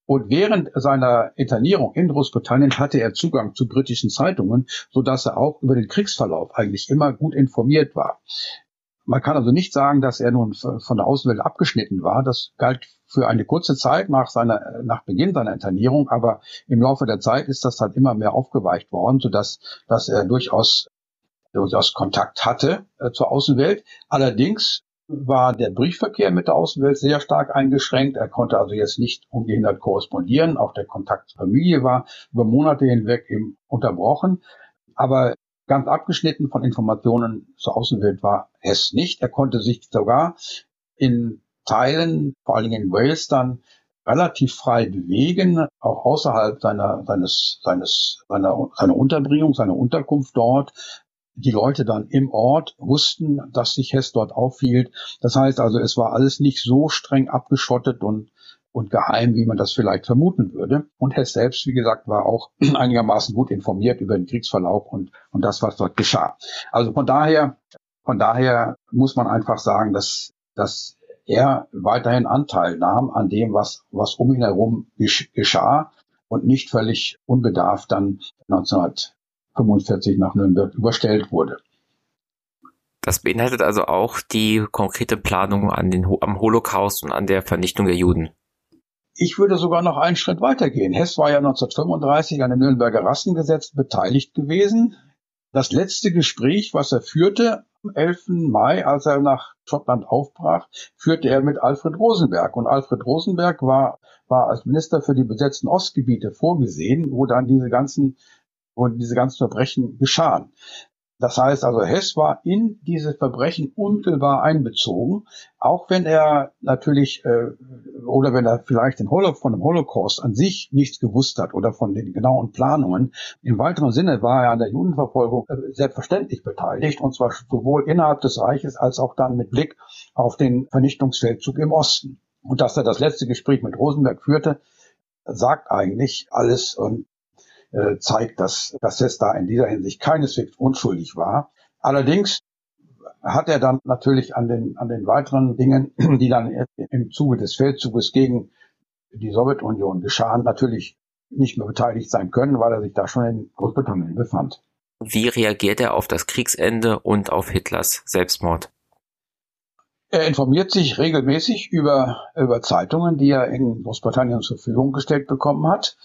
A: Und während seiner Internierung in Großbritannien hatte er Zugang zu britischen Zeitungen, so dass er auch über den Kriegsverlauf eigentlich immer gut informiert war. Man kann also nicht sagen, dass er nun von der Außenwelt abgeschnitten war. Das galt für eine kurze Zeit nach seiner, nach Beginn seiner Internierung, aber im Laufe der Zeit ist das halt immer mehr aufgeweicht worden, sodass dass er durchaus, durchaus Kontakt hatte äh, zur Außenwelt. Allerdings war der Briefverkehr mit der Außenwelt sehr stark eingeschränkt. Er konnte also jetzt nicht ungehindert korrespondieren. Auch der Kontakt zur Familie war über Monate hinweg eben unterbrochen. Aber Ganz abgeschnitten von Informationen zur Außenwelt war Hess nicht. Er konnte sich sogar in Teilen, vor allen Dingen in Wales dann, relativ frei bewegen, auch außerhalb seiner, seines, seines, seiner, seiner Unterbringung, seiner Unterkunft dort. Die Leute dann im Ort wussten, dass sich Hess dort aufhielt. Das heißt also, es war alles nicht so streng abgeschottet und und geheim, wie man das vielleicht vermuten würde. Und Hess selbst, wie gesagt, war auch einigermaßen gut informiert über den Kriegsverlauf und, und das, was dort geschah. Also von daher, von daher muss man einfach sagen, dass, dass er weiterhin Anteil nahm an dem, was, was um ihn herum geschah und nicht völlig unbedarft dann 1945 nach Nürnberg überstellt wurde.
B: Das beinhaltet also auch die konkrete Planung an den, am Holocaust und an der Vernichtung der Juden.
A: Ich würde sogar noch einen Schritt weitergehen. Hess war ja 1935 an dem Nürnberger Rassengesetz beteiligt gewesen. Das letzte Gespräch, was er führte, am 11. Mai, als er nach Schottland aufbrach, führte er mit Alfred Rosenberg. Und Alfred Rosenberg war, war als Minister für die besetzten Ostgebiete vorgesehen, wo dann diese ganzen, wo diese ganzen Verbrechen geschahen. Das heißt also, Hess war in diese Verbrechen unmittelbar einbezogen, auch wenn er natürlich äh, oder wenn er vielleicht den Holo von dem Holocaust an sich nichts gewusst hat oder von den genauen Planungen. Im weiteren Sinne war er an der Judenverfolgung äh, selbstverständlich beteiligt und zwar sowohl innerhalb des Reiches als auch dann mit Blick auf den Vernichtungsfeldzug im Osten. Und dass er das letzte Gespräch mit Rosenberg führte, sagt eigentlich alles und äh, zeigt, dass, dass es da in dieser Hinsicht keineswegs unschuldig war. Allerdings hat er dann natürlich an den, an den weiteren Dingen, die dann im Zuge des Feldzuges gegen die Sowjetunion geschahen, natürlich nicht mehr beteiligt sein können, weil er sich da schon in Großbritannien befand.
B: Wie reagiert er auf das Kriegsende und auf Hitlers Selbstmord?
A: Er informiert sich regelmäßig über, über Zeitungen, die er in Großbritannien zur Verfügung gestellt bekommen hat.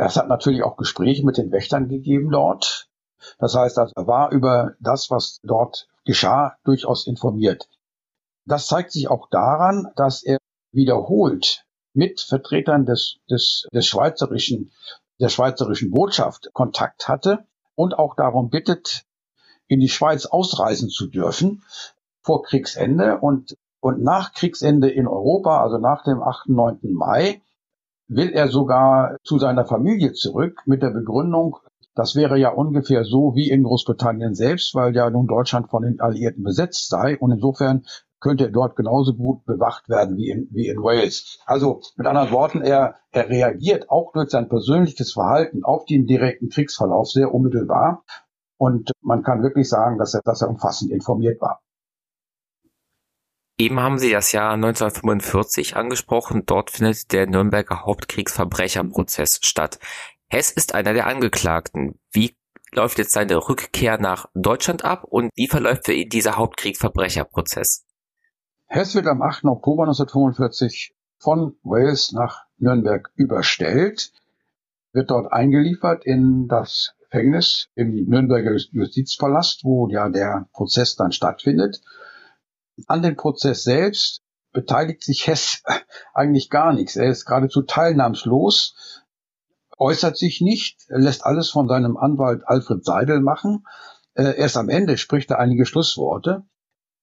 A: Es hat natürlich auch Gespräche mit den Wächtern gegeben dort. Das heißt, er war über das, was dort geschah, durchaus informiert. Das zeigt sich auch daran, dass er wiederholt mit Vertretern des, des, des schweizerischen, der schweizerischen Botschaft Kontakt hatte und auch darum bittet, in die Schweiz ausreisen zu dürfen vor Kriegsende und, und nach Kriegsende in Europa, also nach dem 8. 9. Mai, will er sogar zu seiner Familie zurück mit der Begründung, das wäre ja ungefähr so wie in Großbritannien selbst, weil ja nun Deutschland von den Alliierten besetzt sei. Und insofern könnte dort genauso gut bewacht werden wie in, wie in Wales. Also mit anderen Worten, er, er reagiert auch durch sein persönliches Verhalten auf den direkten Kriegsverlauf sehr unmittelbar. Und man kann wirklich sagen, dass er, dass er umfassend informiert war.
B: Eben haben Sie das Jahr 1945 angesprochen. Dort findet der Nürnberger Hauptkriegsverbrecherprozess statt. Hess ist einer der Angeklagten. Wie läuft jetzt seine Rückkehr nach Deutschland ab und wie verläuft für ihn dieser Hauptkriegsverbrecherprozess?
A: Hess wird am 8. Oktober 1945 von Wales nach Nürnberg überstellt, wird dort eingeliefert in das Gefängnis im Nürnberger Justizpalast, wo ja der Prozess dann stattfindet. An dem Prozess selbst beteiligt sich Hess eigentlich gar nichts. Er ist geradezu teilnahmslos, äußert sich nicht, lässt alles von seinem Anwalt Alfred Seidel machen. Äh, erst am Ende spricht er einige Schlussworte.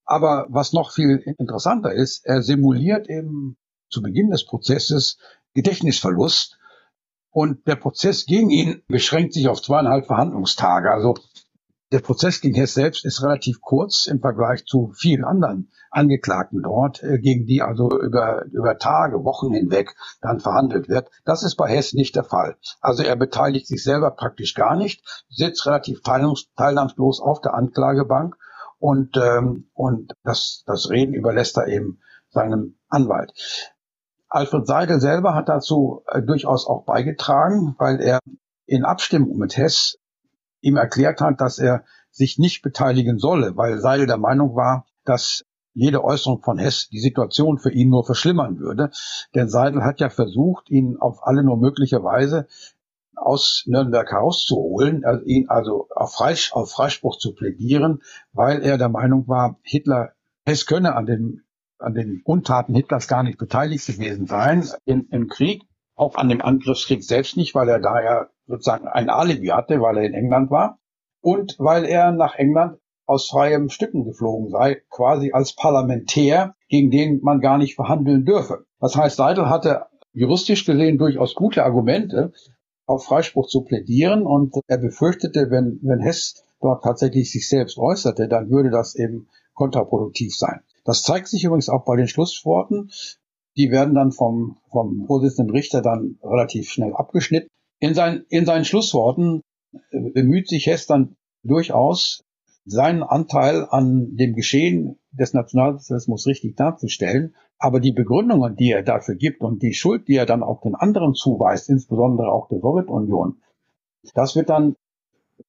A: Aber was noch viel interessanter ist, er simuliert eben zu Beginn des Prozesses Gedächtnisverlust und der Prozess gegen ihn beschränkt sich auf zweieinhalb Verhandlungstage. Also der Prozess gegen Hess selbst ist relativ kurz im Vergleich zu vielen anderen Angeklagten dort, äh, gegen die also über, über Tage, Wochen hinweg dann verhandelt wird. Das ist bei Hess nicht der Fall. Also er beteiligt sich selber praktisch gar nicht, sitzt relativ teilnahmslos auf der Anklagebank und, ähm, und das, das Reden überlässt er eben seinem Anwalt. Alfred Seidel selber hat dazu äh, durchaus auch beigetragen, weil er in Abstimmung mit Hess ihm erklärt hat, dass er sich nicht beteiligen solle, weil Seidel der Meinung war, dass jede Äußerung von Hess die Situation für ihn nur verschlimmern würde. Denn Seidel hat ja versucht, ihn auf alle nur mögliche Weise aus Nürnberg herauszuholen, also ihn also auf, Freisch auf Freispruch zu plädieren, weil er der Meinung war, Hitler, Hess könne an den, an den Untaten Hitlers gar nicht beteiligt gewesen sein in, im Krieg, auch an dem Angriffskrieg selbst nicht, weil er da ja sozusagen ein Alibi hatte, weil er in England war und weil er nach England aus freiem Stücken geflogen sei, quasi als Parlamentär, gegen den man gar nicht verhandeln dürfe. Das heißt, Seidel hatte juristisch gesehen durchaus gute Argumente, auf Freispruch zu plädieren und er befürchtete, wenn, wenn Hess dort tatsächlich sich selbst äußerte, dann würde das eben kontraproduktiv sein. Das zeigt sich übrigens auch bei den Schlussworten. Die werden dann vom, vom Vorsitzenden Richter dann relativ schnell abgeschnitten. In, sein, in seinen Schlussworten äh, bemüht sich Hess dann durchaus, seinen Anteil an dem Geschehen des Nationalsozialismus richtig darzustellen. Aber die Begründungen, die er dafür gibt und die Schuld, die er dann auch den anderen zuweist, insbesondere auch der Sowjetunion, das wird dann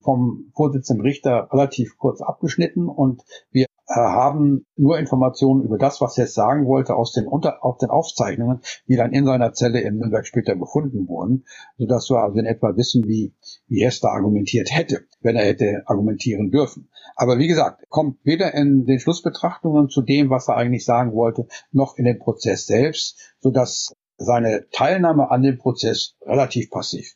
A: vom Vorsitzenden Richter relativ kurz abgeschnitten und wir haben nur Informationen über das, was er sagen wollte, aus den, Unter aus den Aufzeichnungen, die dann in seiner Zelle in Nürnberg später gefunden wurden, sodass wir also in etwa wissen, wie, wie Hess da argumentiert hätte, wenn er hätte argumentieren dürfen. Aber wie gesagt, kommt weder in den Schlussbetrachtungen zu dem, was er eigentlich sagen wollte, noch in den Prozess selbst, sodass seine Teilnahme an dem Prozess relativ passiv.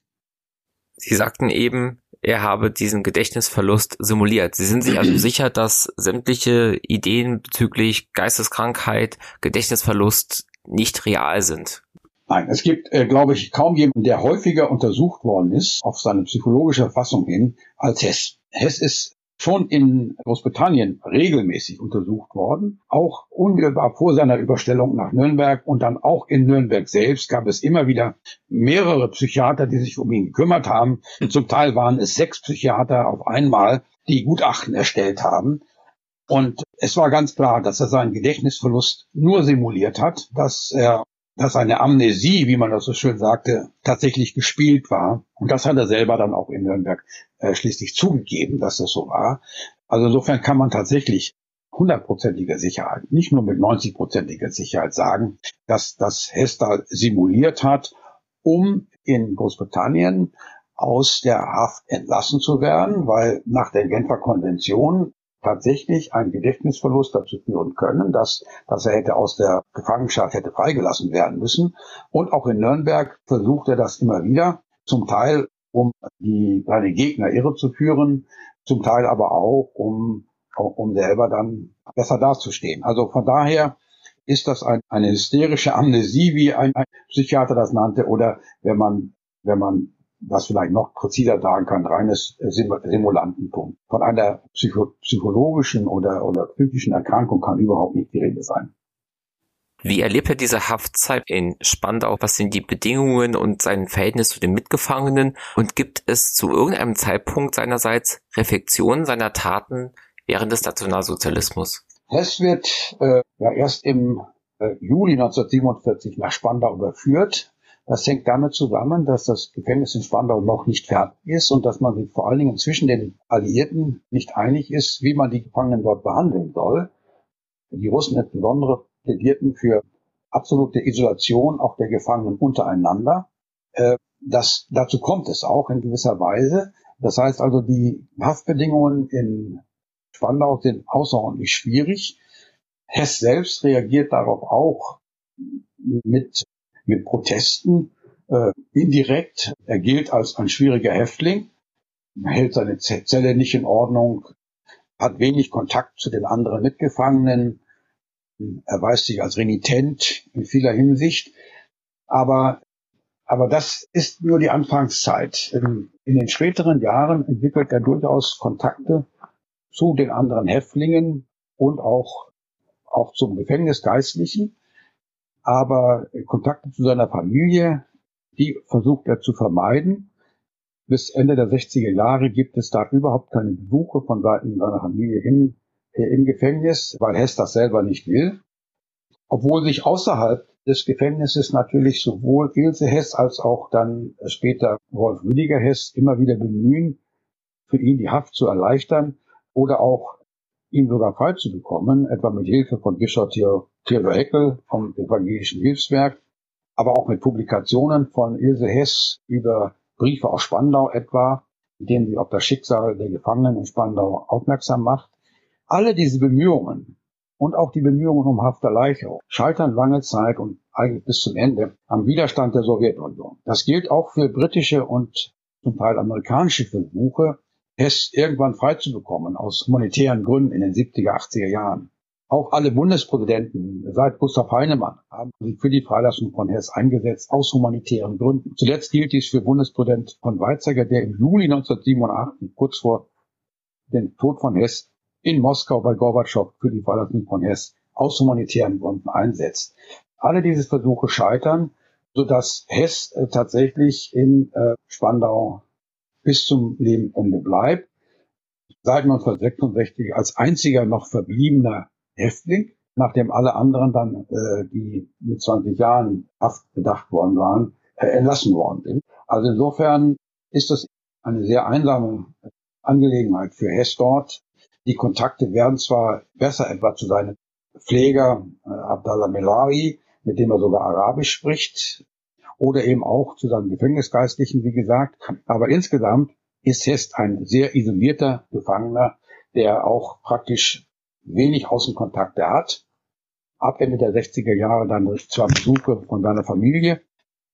B: Sie sagten eben, er habe diesen Gedächtnisverlust simuliert. Sie sind sich also sicher, dass sämtliche Ideen bezüglich Geisteskrankheit, Gedächtnisverlust nicht real sind.
A: Nein, es gibt, äh, glaube ich, kaum jemanden, der häufiger untersucht worden ist auf seine psychologische Fassung hin als Hess. Hess ist schon in Großbritannien regelmäßig untersucht worden. Auch unmittelbar vor seiner Überstellung nach Nürnberg und dann auch in Nürnberg selbst gab es immer wieder mehrere Psychiater, die sich um ihn gekümmert haben. Zum Teil waren es sechs Psychiater auf einmal, die Gutachten erstellt haben. Und es war ganz klar, dass er seinen Gedächtnisverlust nur simuliert hat, dass er dass eine Amnesie, wie man das so schön sagte, tatsächlich gespielt war. Und das hat er selber dann auch in Nürnberg äh, schließlich zugegeben, dass das so war. Also insofern kann man tatsächlich hundertprozentiger Sicherheit, nicht nur mit 90-prozentiger Sicherheit sagen, dass das Hester simuliert hat, um in Großbritannien aus der Haft entlassen zu werden, weil nach der Genfer Konvention tatsächlich ein Gedächtnisverlust dazu führen können, dass, dass er hätte aus der Gefangenschaft hätte freigelassen werden müssen. Und auch in Nürnberg versucht er das immer wieder, zum Teil um die, seine Gegner irre zu führen, zum Teil aber auch um, um selber dann besser dazustehen. Also von daher ist das ein, eine hysterische Amnesie, wie ein, ein Psychiater das nannte, oder wenn man, wenn man was vielleicht noch präziser sagen kann, reines Simulantentum. Von einer psycho psychologischen oder, oder psychischen Erkrankung kann überhaupt nicht die Rede sein.
B: Wie erlebt er diese Haftzeit in Spandau? Was sind die Bedingungen und sein Verhältnis zu den Mitgefangenen? Und gibt es zu irgendeinem Zeitpunkt seinerseits Reflexionen seiner Taten während des Nationalsozialismus?
A: Hess wird äh, ja erst im äh, Juli 1947 nach Spandau überführt das hängt damit zusammen, dass das Gefängnis in Spandau noch nicht fertig ist und dass man sich vor allen Dingen zwischen den Alliierten nicht einig ist, wie man die Gefangenen dort behandeln soll. Die Russen insbesondere plädierten für absolute Isolation auch der Gefangenen untereinander. Äh, das, dazu kommt es auch in gewisser Weise. Das heißt also, die Haftbedingungen in Spandau sind außerordentlich schwierig. Hess selbst reagiert darauf auch mit mit Protesten äh, indirekt. Er gilt als ein schwieriger Häftling, hält seine Zelle nicht in Ordnung, hat wenig Kontakt zu den anderen Mitgefangenen, erweist sich als renitent in vieler Hinsicht. Aber, aber das ist nur die Anfangszeit. In, in den späteren Jahren entwickelt er durchaus Kontakte zu den anderen Häftlingen und auch, auch zum Gefängnisgeistlichen aber Kontakte zu seiner Familie, die versucht er zu vermeiden. Bis Ende der 60er Jahre gibt es da überhaupt keine Besuche von Seiten seiner Familie in, äh, im Gefängnis, weil Hess das selber nicht will. Obwohl sich außerhalb des Gefängnisses natürlich sowohl Ilse Hess als auch dann später Wolf Rüdiger Hess immer wieder bemühen, für ihn die Haft zu erleichtern oder auch ihn sogar frei zu bekommen, etwa mit Hilfe von Bischof Theodor Heckel vom Evangelischen Hilfswerk, aber auch mit Publikationen von Ilse Hess über Briefe aus Spandau etwa, in denen sie auf das Schicksal der Gefangenen in Spandau aufmerksam macht. Alle diese Bemühungen und auch die Bemühungen um Hafterleicherung scheitern lange Zeit und eigentlich bis zum Ende am Widerstand der Sowjetunion. Das gilt auch für britische und zum Teil amerikanische Versuche, Hess irgendwann freizubekommen aus humanitären Gründen in den 70er, 80er Jahren. Auch alle Bundespräsidenten seit Gustav Heinemann haben sich für die Freilassung von Hess eingesetzt, aus humanitären Gründen. Zuletzt gilt dies für Bundespräsident von Weizsäcker, der im Juli 1987, kurz vor dem Tod von Hess, in Moskau bei Gorbatschow für die Freilassung von Hess aus humanitären Gründen einsetzt. Alle diese Versuche scheitern, sodass Hess äh, tatsächlich in äh, Spandau bis zum Lebensende bleibt. Seit 1966 als einziger noch verbliebener Häftling, nachdem alle anderen dann, äh, die mit 20 Jahren Haft bedacht worden waren, äh, entlassen worden sind. Also insofern ist das eine sehr einsame Angelegenheit für Hess dort. Die Kontakte werden zwar besser etwa zu seinem Pfleger äh, Abdallah Melari, mit dem er sogar Arabisch spricht, oder eben auch zu seinem Gefängnisgeistlichen, wie gesagt. Aber insgesamt ist Hess ein sehr isolierter Gefangener, der auch praktisch wenig Außenkontakte hat. Ab Ende der 60er Jahre dann zwar Besuche von seiner Familie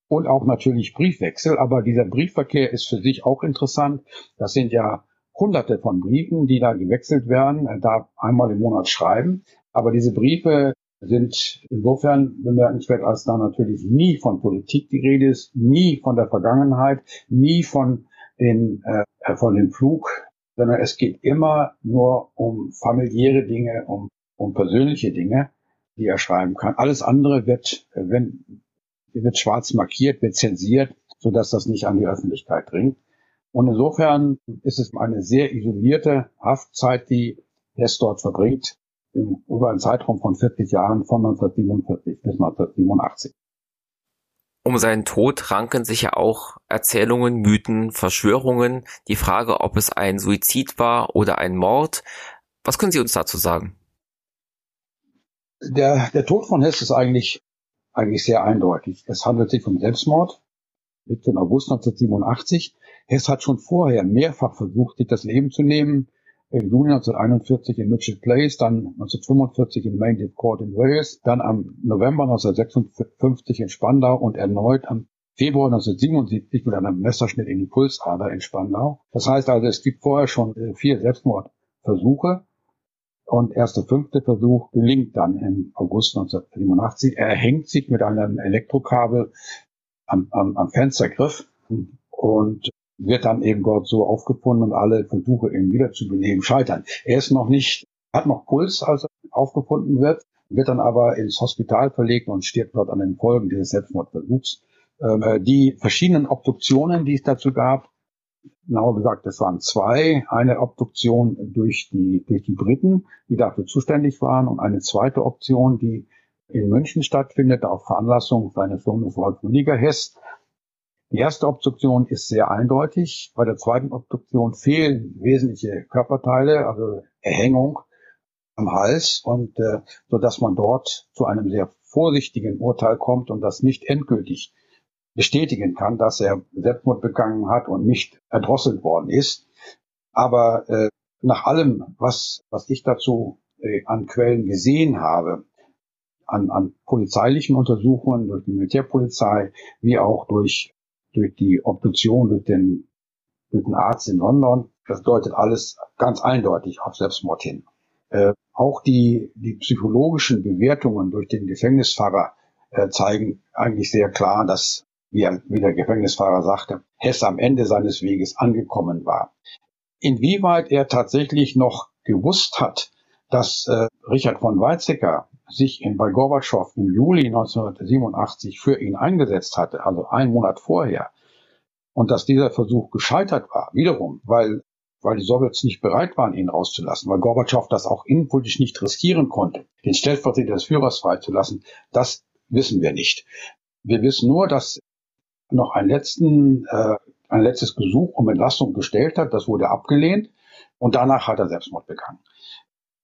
A: und auch natürlich Briefwechsel, aber dieser Briefverkehr ist für sich auch interessant. Das sind ja hunderte von Briefen, die da gewechselt werden. Er darf einmal im Monat schreiben, aber diese Briefe sind insofern bemerkenswert, als da natürlich nie von Politik die Rede ist, nie von der Vergangenheit, nie von den, äh, von dem Flug sondern es geht immer nur um familiäre Dinge, um, um persönliche Dinge, die er schreiben kann. Alles andere wird, wenn, wird schwarz markiert, wird zensiert, so dass das nicht an die Öffentlichkeit dringt. Und insofern ist es eine sehr isolierte Haftzeit, die es dort verbringt, über einen Zeitraum von 40 Jahren, von 1947 bis 1987.
B: Um seinen Tod ranken sich ja auch Erzählungen, Mythen, Verschwörungen. Die Frage, ob es ein Suizid war oder ein Mord. Was können Sie uns dazu sagen?
A: Der, der Tod von Hess ist eigentlich, eigentlich sehr eindeutig. Es handelt sich um Selbstmord. 17. August 1987. Hess hat schon vorher mehrfach versucht, sich das Leben zu nehmen. Im Juni 1941 in Mitchell Place, dann 1945 in Main Court in Wales, dann am November 1956 in Spandau und erneut am Februar 1977 mit einem Messerschnitt in die Pulsader in Spandau. Das heißt also, es gibt vorher schon äh, vier Selbstmordversuche und erst der fünfte Versuch gelingt dann im August 1987. Er hängt sich mit einem Elektrokabel am, am, am Fenstergriff und wird dann eben dort so aufgefunden und alle Versuche, ihn wiederzubenehmen, scheitern. Er ist noch nicht, hat noch Puls, als er aufgefunden wird, wird dann aber ins Hospital verlegt und stirbt dort an den Folgen dieses Selbstmordversuchs. Ähm, äh, die verschiedenen Obduktionen, die es dazu gab, genauer gesagt, es waren zwei. Eine Obduktion durch die, durch die Briten, die dafür zuständig waren, und eine zweite Option, die in München stattfindet, auf Veranlassung seines Sohnes Wolf Hess, die erste Obduktion ist sehr eindeutig. Bei der zweiten Obduktion fehlen wesentliche Körperteile, also Erhängung am Hals und äh, so dass man dort zu einem sehr vorsichtigen Urteil kommt und das nicht endgültig bestätigen kann, dass er Selbstmord begangen hat und nicht erdrosselt worden ist. Aber äh, nach allem, was was ich dazu äh, an Quellen gesehen habe, an, an polizeilichen Untersuchungen durch die Militärpolizei, wie auch durch durch die Obduktion durch den, durch den Arzt in London. Das deutet alles ganz eindeutig auf Selbstmord hin. Äh, auch die, die psychologischen Bewertungen durch den Gefängnisfahrer äh, zeigen eigentlich sehr klar, dass, wie, er, wie der Gefängnisfahrer sagte, Hess am Ende seines Weges angekommen war. Inwieweit er tatsächlich noch gewusst hat, dass äh, Richard von Weizsäcker sich in, bei Gorbatschow im Juli 1987 für ihn eingesetzt hatte, also einen Monat vorher, und dass dieser Versuch gescheitert war, wiederum, weil, weil die Sowjets nicht bereit waren, ihn rauszulassen, weil Gorbatschow das auch innenpolitisch nicht riskieren konnte, den Stellvertreter des Führers freizulassen, das wissen wir nicht. Wir wissen nur, dass noch einen letzten, äh, ein letztes Gesuch um Entlassung gestellt hat, das wurde abgelehnt und danach hat er Selbstmord begangen.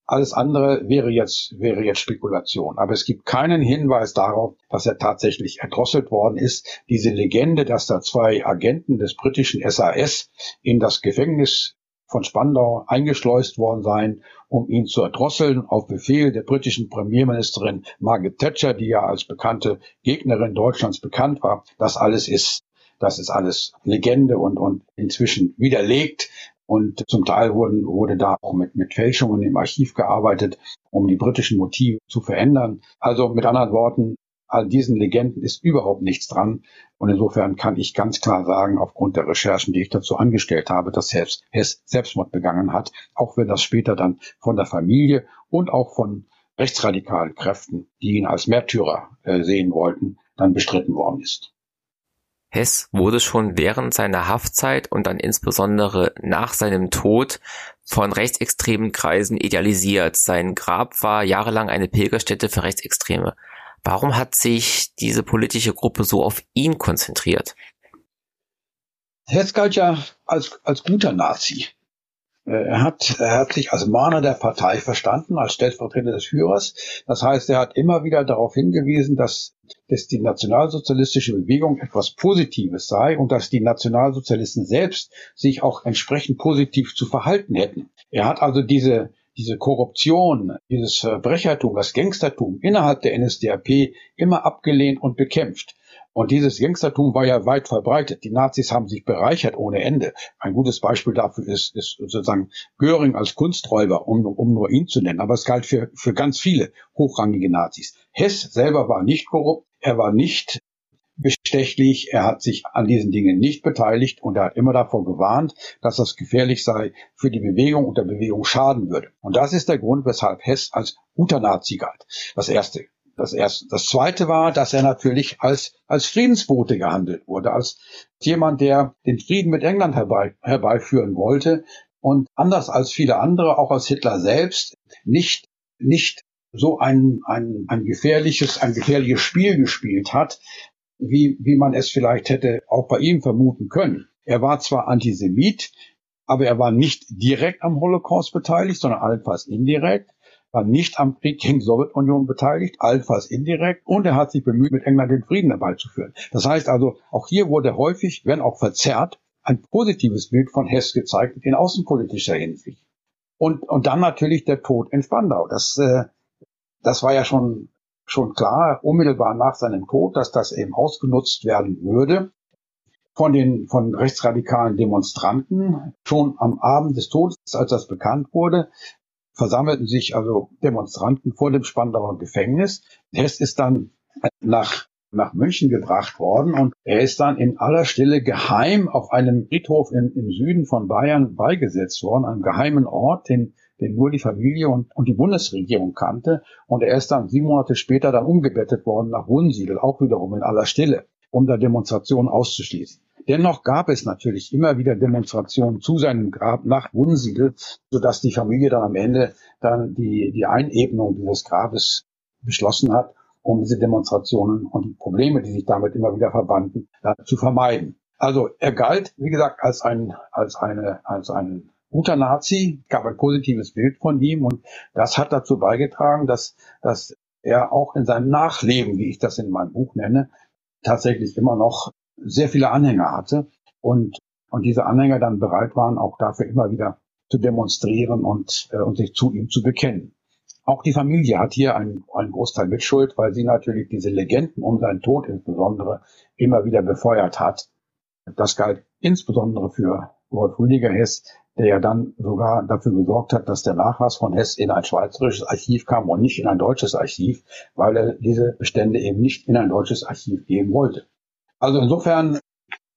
A: Alles andere wäre jetzt, wäre jetzt Spekulation. Aber es gibt keinen Hinweis darauf, dass er tatsächlich erdrosselt worden ist. Diese Legende, dass da zwei Agenten des britischen SAS in das Gefängnis von Spandau eingeschleust worden seien, um ihn zu erdrosseln, auf Befehl der britischen Premierministerin Margaret Thatcher, die ja als bekannte Gegnerin Deutschlands bekannt war. Das alles ist das ist alles Legende und, und inzwischen widerlegt. Und zum Teil wurden, wurde da auch mit, mit Fälschungen im Archiv gearbeitet, um die britischen Motive zu verändern. Also mit anderen Worten, all diesen Legenden ist überhaupt nichts dran. Und insofern kann ich ganz klar sagen, aufgrund der Recherchen, die ich dazu angestellt habe, dass Hess, Hess Selbstmord begangen hat, auch wenn das später dann von der Familie und auch von rechtsradikalen Kräften, die ihn als Märtyrer äh, sehen wollten, dann bestritten worden ist.
B: Hess wurde schon während seiner Haftzeit und dann insbesondere nach seinem Tod von rechtsextremen Kreisen idealisiert. Sein Grab war jahrelang eine Pilgerstätte für Rechtsextreme. Warum hat sich diese politische Gruppe so auf ihn konzentriert?
A: Hess galt ja als, als guter Nazi. Äh, er hat, er hat sich als Mahner der Partei verstanden, als Stellvertreter des Führers. Das heißt, er hat immer wieder darauf hingewiesen, dass, dass die nationalsozialistische Bewegung etwas Positives sei und dass die Nationalsozialisten selbst sich auch entsprechend positiv zu verhalten hätten. Er hat also diese, diese Korruption, dieses Verbrechertum, das Gangstertum innerhalb der NSDAP immer abgelehnt und bekämpft. Und dieses Gangstertum war ja weit verbreitet. Die Nazis haben sich bereichert ohne Ende. Ein gutes Beispiel dafür ist, ist sozusagen Göring als Kunsträuber, um, um nur ihn zu nennen. Aber es galt für, für ganz viele hochrangige Nazis. Hess selber war nicht korrupt. Er war nicht bestechlich. Er hat sich an diesen Dingen nicht beteiligt und er hat immer davor gewarnt, dass das gefährlich sei für die Bewegung und der Bewegung schaden würde. Und das ist der Grund, weshalb Hess als guter Nazi galt. Das erste. Das erste. Das zweite war, dass er natürlich als, als Friedensbote gehandelt wurde, als jemand, der den Frieden mit England herbei, herbeiführen wollte und anders als viele andere, auch als Hitler selbst, nicht, nicht so ein, ein, ein gefährliches, ein gefährliches Spiel gespielt hat, wie, wie man es vielleicht hätte auch bei ihm vermuten können. Er war zwar Antisemit, aber er war nicht direkt am Holocaust beteiligt, sondern allenfalls indirekt, war nicht am Krieg gegen die Sowjetunion beteiligt, allenfalls indirekt, und er hat sich bemüht, mit England den Frieden herbeizuführen. Das heißt also, auch hier wurde häufig, wenn auch verzerrt, ein positives Bild von Hess gezeigt in außenpolitischer Hinsicht. Und, und dann natürlich der Tod in Spandau. Das, äh, das war ja schon, schon klar, unmittelbar nach seinem Tod, dass das eben ausgenutzt werden würde von den von rechtsradikalen Demonstranten. Schon am Abend des Todes, als das bekannt wurde, versammelten sich also Demonstranten vor dem Spandauer Gefängnis. Hess ist dann nach nach München gebracht worden und er ist dann in aller Stille geheim auf einem Friedhof in, im Süden von Bayern beigesetzt worden, einem geheimen Ort, den, den nur die Familie und, und die Bundesregierung kannte. Und er ist dann sieben Monate später dann umgebettet worden nach Wunsiedel, auch wiederum in aller Stille, um da Demonstrationen auszuschließen. Dennoch gab es natürlich immer wieder Demonstrationen zu seinem Grab nach Wunsiedel, sodass die Familie dann am Ende dann die, die Einebnung dieses Grabes beschlossen hat um diese Demonstrationen und die Probleme, die sich damit immer wieder verbanden, zu vermeiden. Also er galt, wie gesagt, als ein, als eine, als ein guter Nazi, gab ein positives Bild von ihm und das hat dazu beigetragen, dass, dass er auch in seinem Nachleben, wie ich das in meinem Buch nenne, tatsächlich immer noch sehr viele Anhänger hatte und, und diese Anhänger dann bereit waren, auch dafür immer wieder zu demonstrieren und, äh, und sich zu ihm zu bekennen. Auch die Familie hat hier einen, einen Großteil Mitschuld, weil sie natürlich diese Legenden um seinen Tod insbesondere immer wieder befeuert hat. Das galt insbesondere für Wolf Rüdiger Hess, der ja dann sogar dafür gesorgt hat, dass der Nachlass von Hess in ein schweizerisches Archiv kam und nicht in ein deutsches Archiv, weil er diese Bestände eben nicht in ein deutsches Archiv geben wollte. Also insofern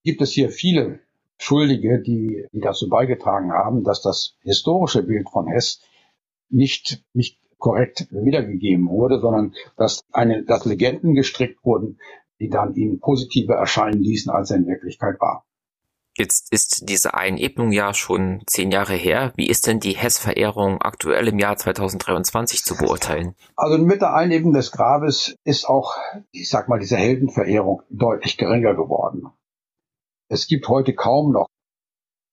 A: gibt es hier viele Schuldige, die, die dazu beigetragen haben, dass das historische Bild von Hess nicht, nicht korrekt wiedergegeben wurde, sondern dass, eine, dass Legenden gestrickt wurden, die dann ihn positiver erscheinen ließen, als er in Wirklichkeit war.
B: Jetzt ist diese Einebnung ja schon zehn Jahre her. Wie ist denn die Hess-Verehrung aktuell im Jahr 2023 zu beurteilen?
A: Also mit der Einebnung des Grabes ist auch, ich sag mal, diese Heldenverehrung deutlich geringer geworden. Es gibt heute kaum noch,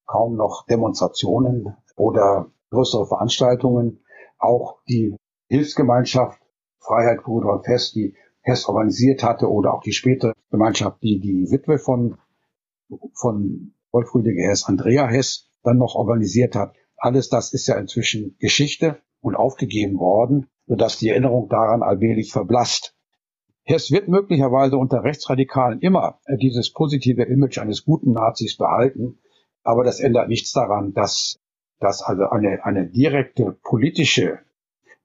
A: kaum noch Demonstrationen oder größere Veranstaltungen, auch die Hilfsgemeinschaft Freiheit Rudolf Hess, die Hess organisiert hatte, oder auch die spätere Gemeinschaft, die die Witwe von, von Wolf Rüdiger Hess, Andrea Hess, dann noch organisiert hat. Alles das ist ja inzwischen Geschichte und aufgegeben worden, sodass die Erinnerung daran allmählich verblasst. Hess wird möglicherweise unter Rechtsradikalen immer dieses positive Image eines guten Nazis behalten, aber das ändert nichts daran, dass dass also eine, eine direkte politische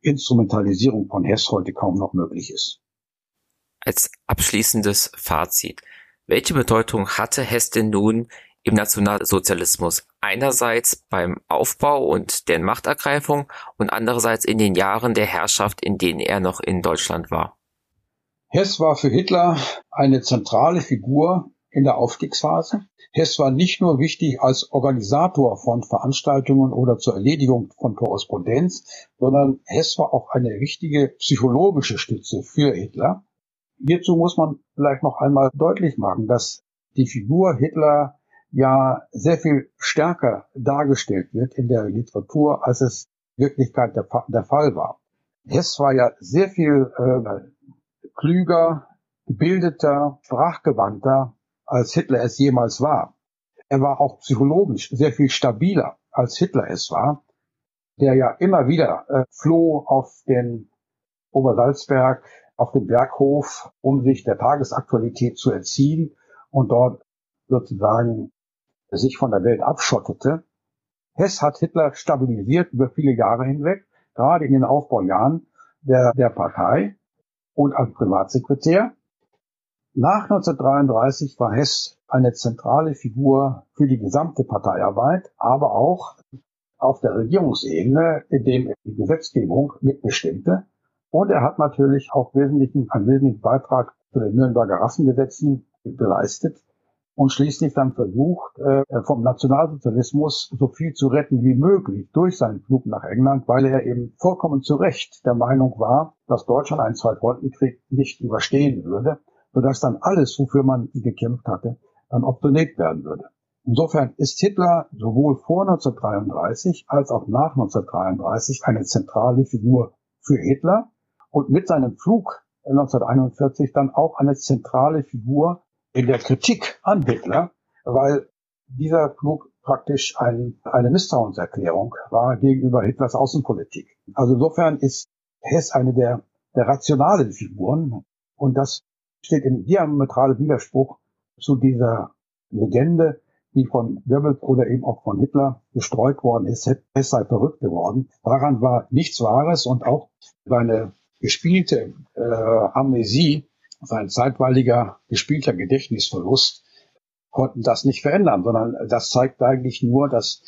A: Instrumentalisierung von Hess heute kaum noch möglich ist.
B: Als abschließendes Fazit. Welche Bedeutung hatte Hess denn nun im Nationalsozialismus? Einerseits beim Aufbau und der Machtergreifung und andererseits in den Jahren der Herrschaft, in denen er noch in Deutschland war.
A: Hess war für Hitler eine zentrale Figur in der Aufstiegsphase. Hess war nicht nur wichtig als Organisator von Veranstaltungen oder zur Erledigung von Korrespondenz, sondern Hess war auch eine wichtige psychologische Stütze für Hitler. Hierzu muss man vielleicht noch einmal deutlich machen, dass die Figur Hitler ja sehr viel stärker dargestellt wird in der Literatur, als es Wirklichkeit der, der Fall war. Hess war ja sehr viel äh, klüger, gebildeter, sprachgewandter als Hitler es jemals war. Er war auch psychologisch sehr viel stabiler, als Hitler es war, der ja immer wieder äh, floh auf den Obersalzberg, auf den Berghof, um sich der Tagesaktualität zu entziehen und dort sozusagen sich von der Welt abschottete. Hess hat Hitler stabilisiert über viele Jahre hinweg, gerade in den Aufbaujahren der, der Partei und als Privatsekretär. Nach 1933 war Hess eine zentrale Figur für die gesamte Parteiarbeit, aber auch auf der Regierungsebene, in dem er die Gesetzgebung mitbestimmte. Und er hat natürlich auch wesentlichen, einen wesentlichen Beitrag zu den Nürnberger Rassengesetzen geleistet und schließlich dann versucht, äh, vom Nationalsozialismus so viel zu retten wie möglich durch seinen Flug nach England, weil er eben vollkommen zu Recht der Meinung war, dass Deutschland einen Zweitfrontenkrieg nicht überstehen würde sodass dann alles, wofür man gekämpft hatte, dann obsolet werden würde. Insofern ist Hitler sowohl vor 1933 als auch nach 1933 eine zentrale Figur für Hitler und mit seinem Flug 1941 dann auch eine zentrale Figur in der Kritik an Hitler, weil dieser Flug praktisch ein, eine Misstrauenserklärung war gegenüber Hitlers Außenpolitik. Also insofern ist Hess eine der, der rationalen Figuren und das steht in diametralem Widerspruch zu dieser Legende, die von Goebbels oder eben auch von Hitler gestreut worden ist, Hess sei verrückt geworden. Daran war nichts Wahres und auch seine gespielte äh, Amnesie, sein zeitweiliger gespielter Gedächtnisverlust konnten das nicht verändern, sondern das zeigt eigentlich nur, dass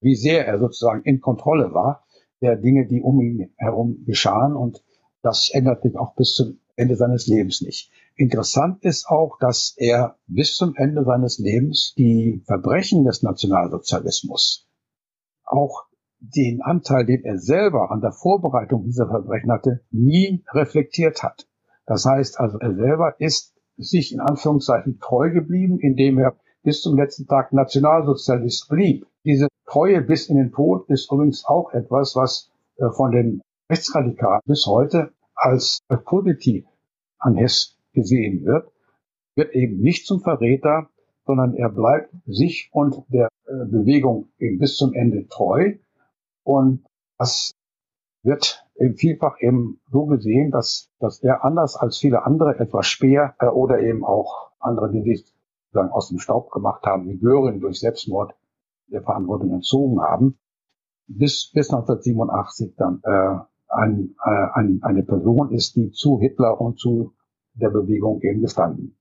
A: wie sehr er sozusagen in Kontrolle war der Dinge, die um ihn herum geschahen und das ändert sich auch bis zum Ende seines Lebens nicht. Interessant ist auch, dass er bis zum Ende seines Lebens die Verbrechen des Nationalsozialismus, auch den Anteil, den er selber an der Vorbereitung dieser Verbrechen hatte, nie reflektiert hat. Das heißt also, er selber ist sich in Anführungszeichen treu geblieben, indem er bis zum letzten Tag Nationalsozialist blieb. Diese Treue bis in den Tod ist übrigens auch etwas, was äh, von den Rechtsradikalen bis heute als positiv an Hess gesehen wird, wird eben nicht zum Verräter, sondern er bleibt sich und der äh, Bewegung eben bis zum Ende treu. Und das wird vielfach eben so gesehen, dass, dass er anders als viele andere etwas Speer äh, oder eben auch andere, die sich sozusagen aus dem Staub gemacht haben, wie Göring durch Selbstmord der Verantwortung entzogen haben, bis, bis 1987 dann äh, ein, äh, ein, eine Person ist, die zu Hitler und zu der Bewegung eben gestanden